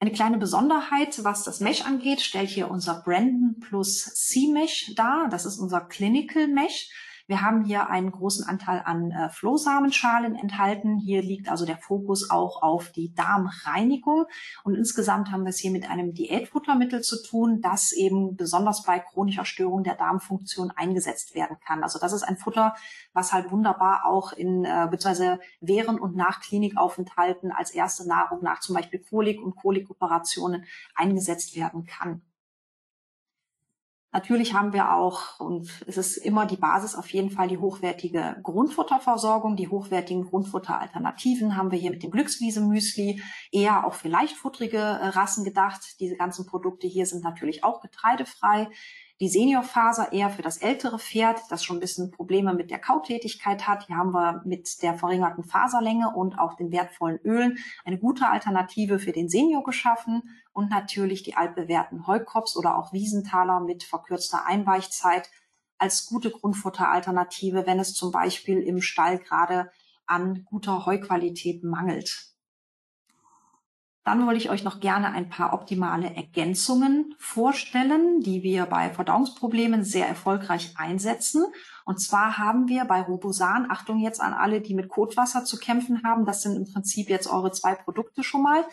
Eine kleine Besonderheit, was das Mesh angeht, stellt hier unser Brandon Plus C-Mesh dar. Das ist unser Clinical Mesh. Wir haben hier einen großen Anteil an äh, Flohsamenschalen enthalten. Hier liegt also der Fokus auch auf die Darmreinigung. Und insgesamt haben wir es hier mit einem Diätfuttermittel zu tun, das eben besonders bei chronischer Störung der Darmfunktion eingesetzt werden kann. Also das ist ein Futter, was halt wunderbar auch in äh, beziehungsweise während und nach Klinikaufenthalten als erste Nahrung nach zum Beispiel Kolik und Kolikoperationen eingesetzt werden kann. Natürlich haben wir auch, und es ist immer die Basis auf jeden Fall die hochwertige Grundfutterversorgung, die hochwertigen Grundfutteralternativen haben wir hier mit dem Glückswiese-Müsli, eher auch für leichtfutterige Rassen gedacht. Diese ganzen Produkte hier sind natürlich auch getreidefrei. Die Seniorfaser eher für das ältere Pferd, das schon ein bisschen Probleme mit der Kautätigkeit hat. Hier haben wir mit der verringerten Faserlänge und auch den wertvollen Ölen eine gute Alternative für den Senior geschaffen und natürlich die altbewährten Heukops oder auch Wiesenthaler mit verkürzter Einweichzeit als gute Grundfutteralternative, wenn es zum Beispiel im Stall gerade an guter Heuqualität mangelt. Dann wollte ich euch noch gerne ein paar optimale Ergänzungen vorstellen, die wir bei Verdauungsproblemen sehr erfolgreich einsetzen. Und zwar haben wir bei Robosan, Achtung jetzt an alle, die mit Kotwasser zu kämpfen haben, das sind im Prinzip jetzt eure zwei Produkte schon mal.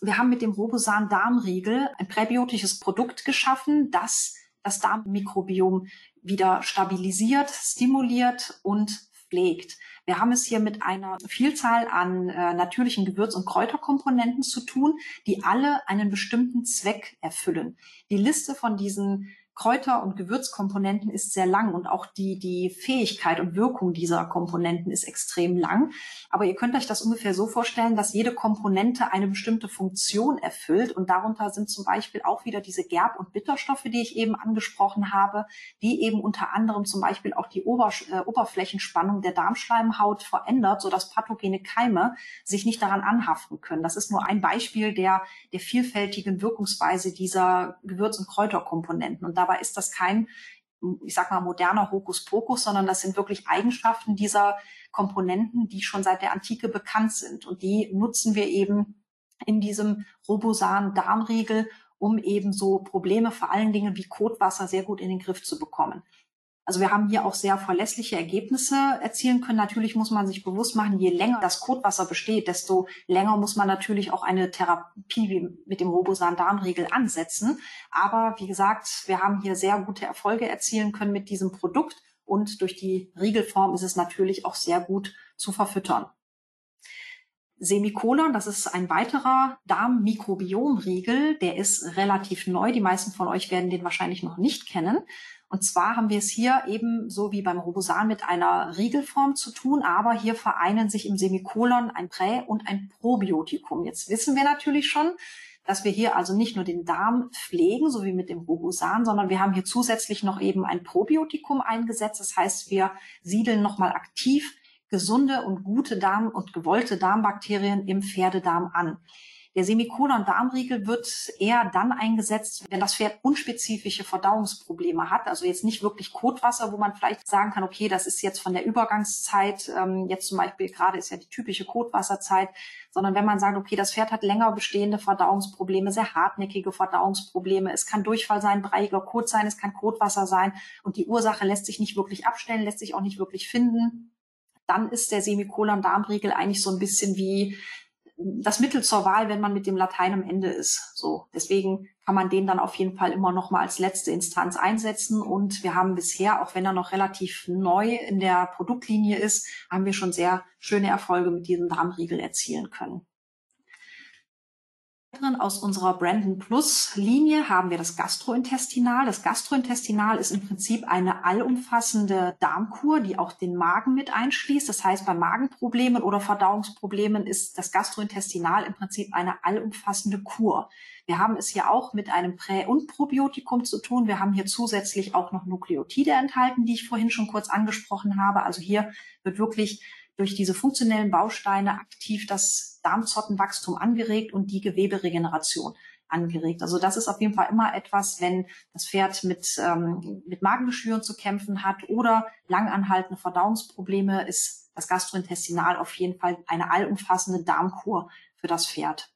Wir haben mit dem Robosan Darmriegel ein präbiotisches Produkt geschaffen, das das Darmmikrobiom wieder stabilisiert, stimuliert und pflegt. Wir haben es hier mit einer Vielzahl an äh, natürlichen Gewürz- und Kräuterkomponenten zu tun, die alle einen bestimmten Zweck erfüllen. Die Liste von diesen Kräuter- und Gewürzkomponenten ist sehr lang und auch die, die Fähigkeit und Wirkung dieser Komponenten ist extrem lang. Aber ihr könnt euch das ungefähr so vorstellen, dass jede Komponente eine bestimmte Funktion erfüllt und darunter sind zum Beispiel auch wieder diese Gerb- und Bitterstoffe, die ich eben angesprochen habe, die eben unter anderem zum Beispiel auch die Ober äh, Oberflächenspannung der Darmschleimhaut verändert, sodass pathogene Keime sich nicht daran anhaften können. Das ist nur ein Beispiel der, der vielfältigen Wirkungsweise dieser Gewürz- und Kräuterkomponenten. Und dabei ist das kein, ich sag mal, moderner Hokuspokus, sondern das sind wirklich Eigenschaften dieser Komponenten, die schon seit der Antike bekannt sind. Und die nutzen wir eben in diesem robosan Darmriegel, um eben so Probleme, vor allen Dingen wie Kotwasser, sehr gut in den Griff zu bekommen. Also wir haben hier auch sehr verlässliche Ergebnisse erzielen können. Natürlich muss man sich bewusst machen, je länger das Kotwasser besteht, desto länger muss man natürlich auch eine Therapie wie mit dem Robosan-Darmriegel ansetzen. Aber wie gesagt, wir haben hier sehr gute Erfolge erzielen können mit diesem Produkt und durch die Riegelform ist es natürlich auch sehr gut zu verfüttern. Semikolon, das ist ein weiterer Darmmikrobiomriegel, der ist relativ neu. Die meisten von euch werden den wahrscheinlich noch nicht kennen. Und zwar haben wir es hier eben so wie beim Robosan mit einer Riegelform zu tun, aber hier vereinen sich im Semikolon ein Prä- und ein Probiotikum. Jetzt wissen wir natürlich schon, dass wir hier also nicht nur den Darm pflegen, so wie mit dem Robosan, sondern wir haben hier zusätzlich noch eben ein Probiotikum eingesetzt. Das heißt, wir siedeln nochmal aktiv gesunde und gute Darm- und gewollte Darmbakterien im Pferdedarm an. Der Semikolon-Darmriegel wird eher dann eingesetzt, wenn das Pferd unspezifische Verdauungsprobleme hat. Also jetzt nicht wirklich Kotwasser, wo man vielleicht sagen kann, okay, das ist jetzt von der Übergangszeit, ähm, jetzt zum Beispiel gerade ist ja die typische Kotwasserzeit, sondern wenn man sagt, okay, das Pferd hat länger bestehende Verdauungsprobleme, sehr hartnäckige Verdauungsprobleme, es kann Durchfall sein, breiiger Kot sein, es kann Kotwasser sein und die Ursache lässt sich nicht wirklich abstellen, lässt sich auch nicht wirklich finden, dann ist der Semikolon-Darmriegel eigentlich so ein bisschen wie das Mittel zur Wahl, wenn man mit dem Latein am Ende ist. So, deswegen kann man den dann auf jeden Fall immer noch mal als letzte Instanz einsetzen. Und wir haben bisher, auch wenn er noch relativ neu in der Produktlinie ist, haben wir schon sehr schöne Erfolge mit diesem Darmriegel erzielen können aus unserer Brandon Plus Linie haben wir das Gastrointestinal. Das Gastrointestinal ist im Prinzip eine allumfassende Darmkur, die auch den Magen mit einschließt. Das heißt, bei Magenproblemen oder Verdauungsproblemen ist das Gastrointestinal im Prinzip eine allumfassende Kur. Wir haben es hier auch mit einem Prä- und Probiotikum zu tun. Wir haben hier zusätzlich auch noch Nukleotide enthalten, die ich vorhin schon kurz angesprochen habe. Also hier wird wirklich durch diese funktionellen Bausteine aktiv das Darmzottenwachstum angeregt und die Geweberegeneration angeregt. Also das ist auf jeden Fall immer etwas, wenn das Pferd mit, ähm, mit Magengeschwüren zu kämpfen hat oder langanhaltende Verdauungsprobleme, ist das Gastrointestinal auf jeden Fall eine allumfassende Darmkur für das Pferd.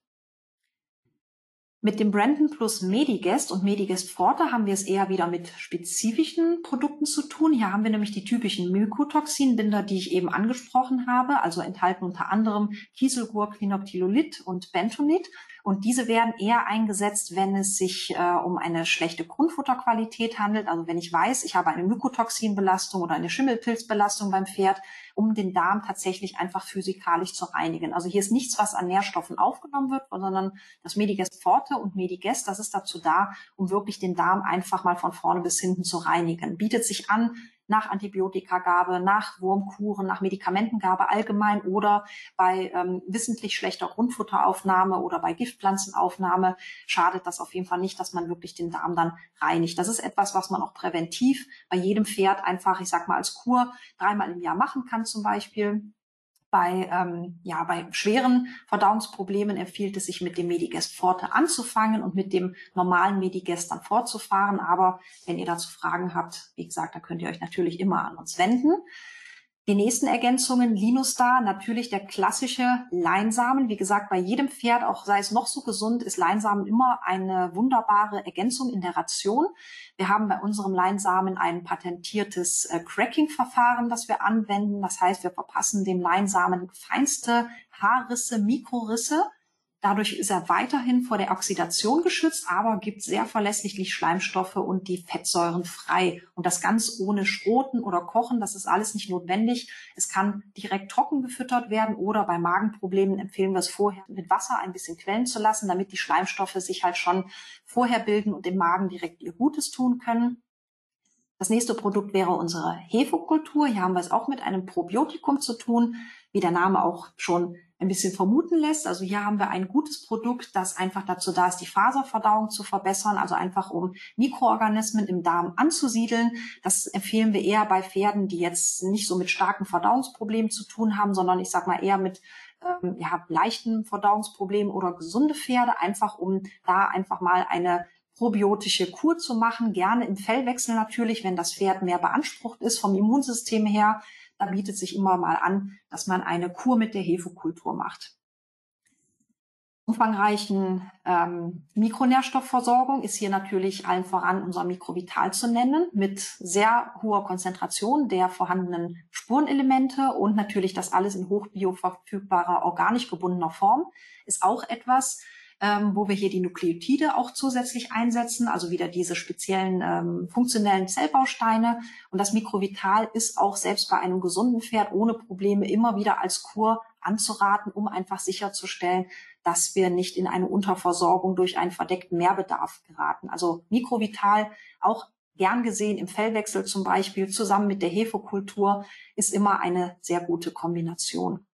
Mit dem Brandon plus Medigest und Medigest Forte haben wir es eher wieder mit spezifischen Produkten zu tun. Hier haben wir nämlich die typischen Mykotoxinbinder, die ich eben angesprochen habe, also enthalten unter anderem Kieselgur, Quinoptilolit und Bentonit. Und diese werden eher eingesetzt, wenn es sich äh, um eine schlechte Grundfutterqualität handelt. Also wenn ich weiß, ich habe eine Mykotoxinbelastung oder eine Schimmelpilzbelastung beim Pferd, um den Darm tatsächlich einfach physikalisch zu reinigen. Also hier ist nichts, was an Nährstoffen aufgenommen wird, sondern das Medigest Forte und Medigest, das ist dazu da, um wirklich den Darm einfach mal von vorne bis hinten zu reinigen. Bietet sich an, nach Antibiotikagabe, nach Wurmkuren, nach Medikamentengabe allgemein oder bei ähm, wissentlich schlechter Grundfutteraufnahme oder bei Giftpflanzenaufnahme schadet das auf jeden Fall nicht, dass man wirklich den Darm dann reinigt. Das ist etwas, was man auch präventiv bei jedem Pferd einfach, ich sag mal, als Kur dreimal im Jahr machen kann zum Beispiel. Bei, ähm, ja, bei schweren Verdauungsproblemen empfiehlt es sich mit dem Medigest Forte anzufangen und mit dem normalen Medigest dann fortzufahren. Aber wenn ihr dazu Fragen habt, wie gesagt, da könnt ihr euch natürlich immer an uns wenden. Die nächsten Ergänzungen, Linustar, natürlich der klassische Leinsamen. Wie gesagt, bei jedem Pferd, auch sei es noch so gesund, ist Leinsamen immer eine wunderbare Ergänzung in der Ration. Wir haben bei unserem Leinsamen ein patentiertes äh, Cracking-Verfahren, das wir anwenden. Das heißt, wir verpassen dem Leinsamen feinste Haarrisse, Mikrorisse Dadurch ist er weiterhin vor der Oxidation geschützt, aber gibt sehr verlässlich die Schleimstoffe und die Fettsäuren frei. Und das ganz ohne Schroten oder Kochen, das ist alles nicht notwendig. Es kann direkt trocken gefüttert werden oder bei Magenproblemen empfehlen wir es vorher mit Wasser ein bisschen quellen zu lassen, damit die Schleimstoffe sich halt schon vorher bilden und im Magen direkt ihr Gutes tun können. Das nächste Produkt wäre unsere Hefekultur. Hier haben wir es auch mit einem Probiotikum zu tun, wie der Name auch schon ein bisschen vermuten lässt. Also hier haben wir ein gutes Produkt, das einfach dazu da ist, die Faserverdauung zu verbessern, also einfach um Mikroorganismen im Darm anzusiedeln. Das empfehlen wir eher bei Pferden, die jetzt nicht so mit starken Verdauungsproblemen zu tun haben, sondern ich sag mal eher mit ähm, ja, leichten Verdauungsproblemen oder gesunde Pferde, einfach um da einfach mal eine probiotische Kur zu machen, gerne im Fellwechsel natürlich, wenn das Pferd mehr beansprucht ist vom Immunsystem her, da bietet sich immer mal an, dass man eine Kur mit der Hefekultur macht. Umfangreichen ähm, Mikronährstoffversorgung ist hier natürlich allen voran unser Mikrovital zu nennen, mit sehr hoher Konzentration der vorhandenen Spurenelemente und natürlich das alles in hochbioverfügbarer, organisch gebundener Form, ist auch etwas, ähm, wo wir hier die Nukleotide auch zusätzlich einsetzen, also wieder diese speziellen ähm, funktionellen Zellbausteine. Und das Mikrovital ist auch selbst bei einem gesunden Pferd ohne Probleme immer wieder als Kur anzuraten, um einfach sicherzustellen, dass wir nicht in eine Unterversorgung durch einen verdeckten Mehrbedarf geraten. Also Mikrovital auch gern gesehen im Fellwechsel zum Beispiel zusammen mit der Hefekultur ist immer eine sehr gute Kombination.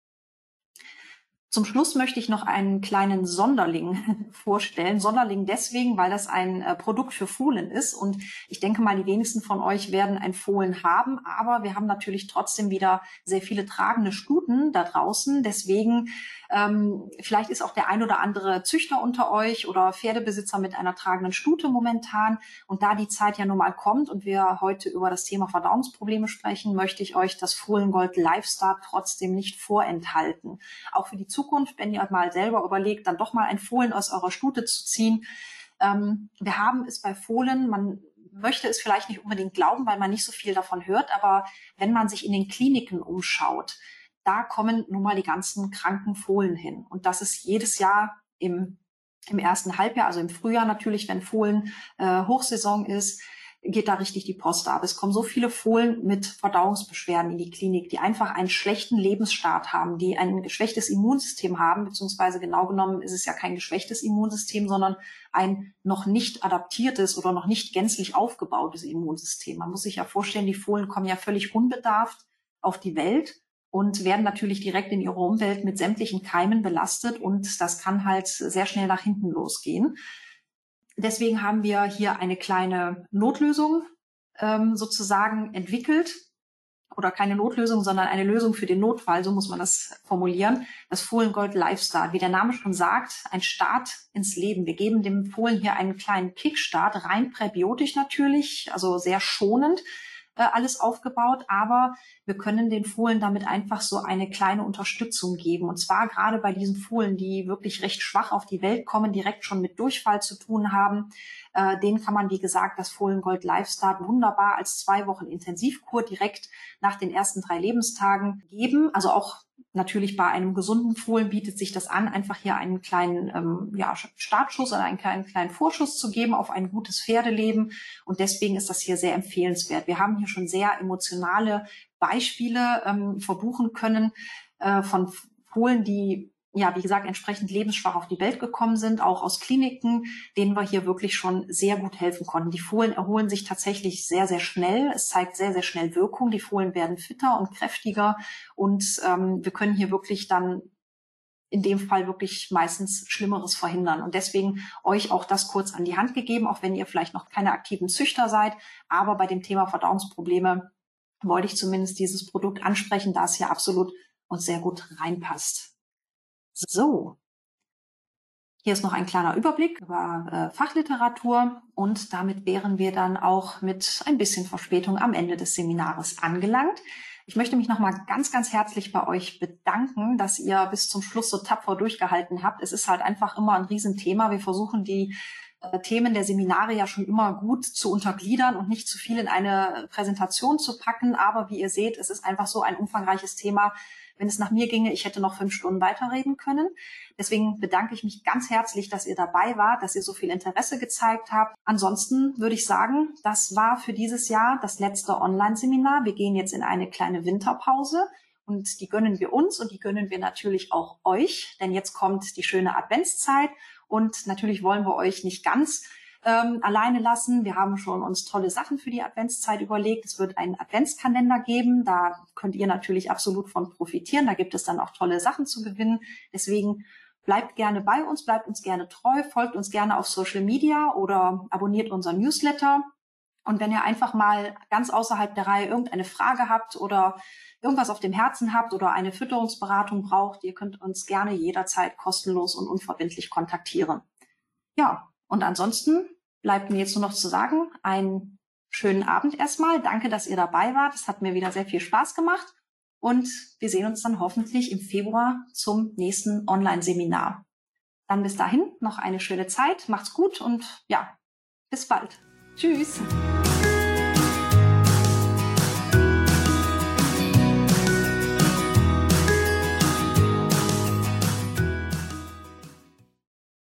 Zum Schluss möchte ich noch einen kleinen Sonderling <laughs> vorstellen. Sonderling deswegen, weil das ein äh, Produkt für Fohlen ist. Und ich denke mal, die wenigsten von euch werden ein Fohlen haben. Aber wir haben natürlich trotzdem wieder sehr viele tragende Stuten da draußen. Deswegen ähm, vielleicht ist auch der ein oder andere Züchter unter euch oder Pferdebesitzer mit einer tragenden Stute momentan. Und da die Zeit ja nun mal kommt und wir heute über das Thema Verdauungsprobleme sprechen, möchte ich euch das Fohlengold Lifestyle trotzdem nicht vorenthalten. Auch für die Zukunft, wenn ihr mal selber überlegt, dann doch mal ein Fohlen aus eurer Stute zu ziehen. Ähm, wir haben es bei Fohlen, man möchte es vielleicht nicht unbedingt glauben, weil man nicht so viel davon hört, aber wenn man sich in den Kliniken umschaut, da kommen nun mal die ganzen kranken Fohlen hin. Und das ist jedes Jahr im, im ersten Halbjahr, also im Frühjahr natürlich, wenn Fohlen äh, Hochsaison ist, geht da richtig die Post ab. Es kommen so viele Fohlen mit Verdauungsbeschwerden in die Klinik, die einfach einen schlechten Lebensstart haben, die ein geschwächtes Immunsystem haben, beziehungsweise genau genommen ist es ja kein geschwächtes Immunsystem, sondern ein noch nicht adaptiertes oder noch nicht gänzlich aufgebautes Immunsystem. Man muss sich ja vorstellen, die Fohlen kommen ja völlig unbedarft auf die Welt und werden natürlich direkt in ihrer Umwelt mit sämtlichen Keimen belastet und das kann halt sehr schnell nach hinten losgehen. Deswegen haben wir hier eine kleine Notlösung ähm, sozusagen entwickelt oder keine Notlösung, sondern eine Lösung für den Notfall, so muss man das formulieren. Das Fohlengold Lifestyle, wie der Name schon sagt, ein Start ins Leben. Wir geben dem Fohlen hier einen kleinen Kickstart, rein präbiotisch natürlich, also sehr schonend äh, alles aufgebaut, aber wir können den Fohlen damit einfach so eine kleine Unterstützung geben. Und zwar gerade bei diesen Fohlen, die wirklich recht schwach auf die Welt kommen, direkt schon mit Durchfall zu tun haben, äh, denen kann man, wie gesagt, das Fohlengold Lifestart wunderbar als zwei Wochen Intensivkur direkt nach den ersten drei Lebenstagen geben. Also auch Natürlich bei einem gesunden Fohlen bietet sich das an, einfach hier einen kleinen ähm, ja, Startschuss oder einen kleinen, kleinen Vorschuss zu geben auf ein gutes Pferdeleben. Und deswegen ist das hier sehr empfehlenswert. Wir haben hier schon sehr emotionale Beispiele ähm, verbuchen können äh, von Fohlen, die ja, wie gesagt, entsprechend lebensschwach auf die Welt gekommen sind, auch aus Kliniken, denen wir hier wirklich schon sehr gut helfen konnten. Die Fohlen erholen sich tatsächlich sehr, sehr schnell. Es zeigt sehr, sehr schnell Wirkung. Die Fohlen werden fitter und kräftiger und ähm, wir können hier wirklich dann in dem Fall wirklich meistens Schlimmeres verhindern. Und deswegen euch auch das kurz an die Hand gegeben, auch wenn ihr vielleicht noch keine aktiven Züchter seid. Aber bei dem Thema Verdauungsprobleme wollte ich zumindest dieses Produkt ansprechen, da es hier absolut und sehr gut reinpasst. So. Hier ist noch ein kleiner Überblick über äh, Fachliteratur und damit wären wir dann auch mit ein bisschen Verspätung am Ende des Seminares angelangt. Ich möchte mich nochmal ganz, ganz herzlich bei euch bedanken, dass ihr bis zum Schluss so tapfer durchgehalten habt. Es ist halt einfach immer ein Riesenthema. Wir versuchen die äh, Themen der Seminare ja schon immer gut zu untergliedern und nicht zu viel in eine Präsentation zu packen. Aber wie ihr seht, es ist einfach so ein umfangreiches Thema, Wenn es nach mir ginge, ich hätte noch fünf Stunden weiterreden können. Deswegen bedanke ich mich ganz herzlich, dass ihr dabei wart, dass ihr so viel Interesse gezeigt habt. Ansonsten würde ich sagen, das war für dieses Jahr das letzte Online-Seminar. Wir gehen jetzt in eine kleine Winterpause. Und die gönnen wir uns und die gönnen wir natürlich auch euch, denn jetzt kommt die schöne Adventszeit und natürlich wollen wir euch nicht ganz ähm, alleine lassen. Wir haben schon uns tolle Sachen für die Adventszeit überlegt. Es wird einen Adventskalender geben. Da könnt ihr natürlich absolut von profitieren. Da gibt es dann auch tolle Sachen zu gewinnen. Deswegen bleibt gerne bei uns, bleibt uns gerne treu, folgt uns gerne auf Social Media oder abonniert unseren Newsletter. Und wenn ihr einfach mal ganz außerhalb der Reihe irgendeine Frage habt oder irgendwas auf dem Herzen habt oder eine Fütterungsberatung braucht, ihr könnt uns gerne jederzeit kostenlos und unverbindlich kontaktieren. Ja, und ansonsten bleibt mir jetzt nur noch zu sagen, einen schönen Abend erstmal. Danke, dass ihr dabei wart. Es hat mir wieder sehr viel Spaß gemacht. Und wir sehen uns dann hoffentlich im Februar zum nächsten Online-Seminar. Dann bis dahin noch eine schöne Zeit. Macht's gut und ja, bis bald. Tschüss.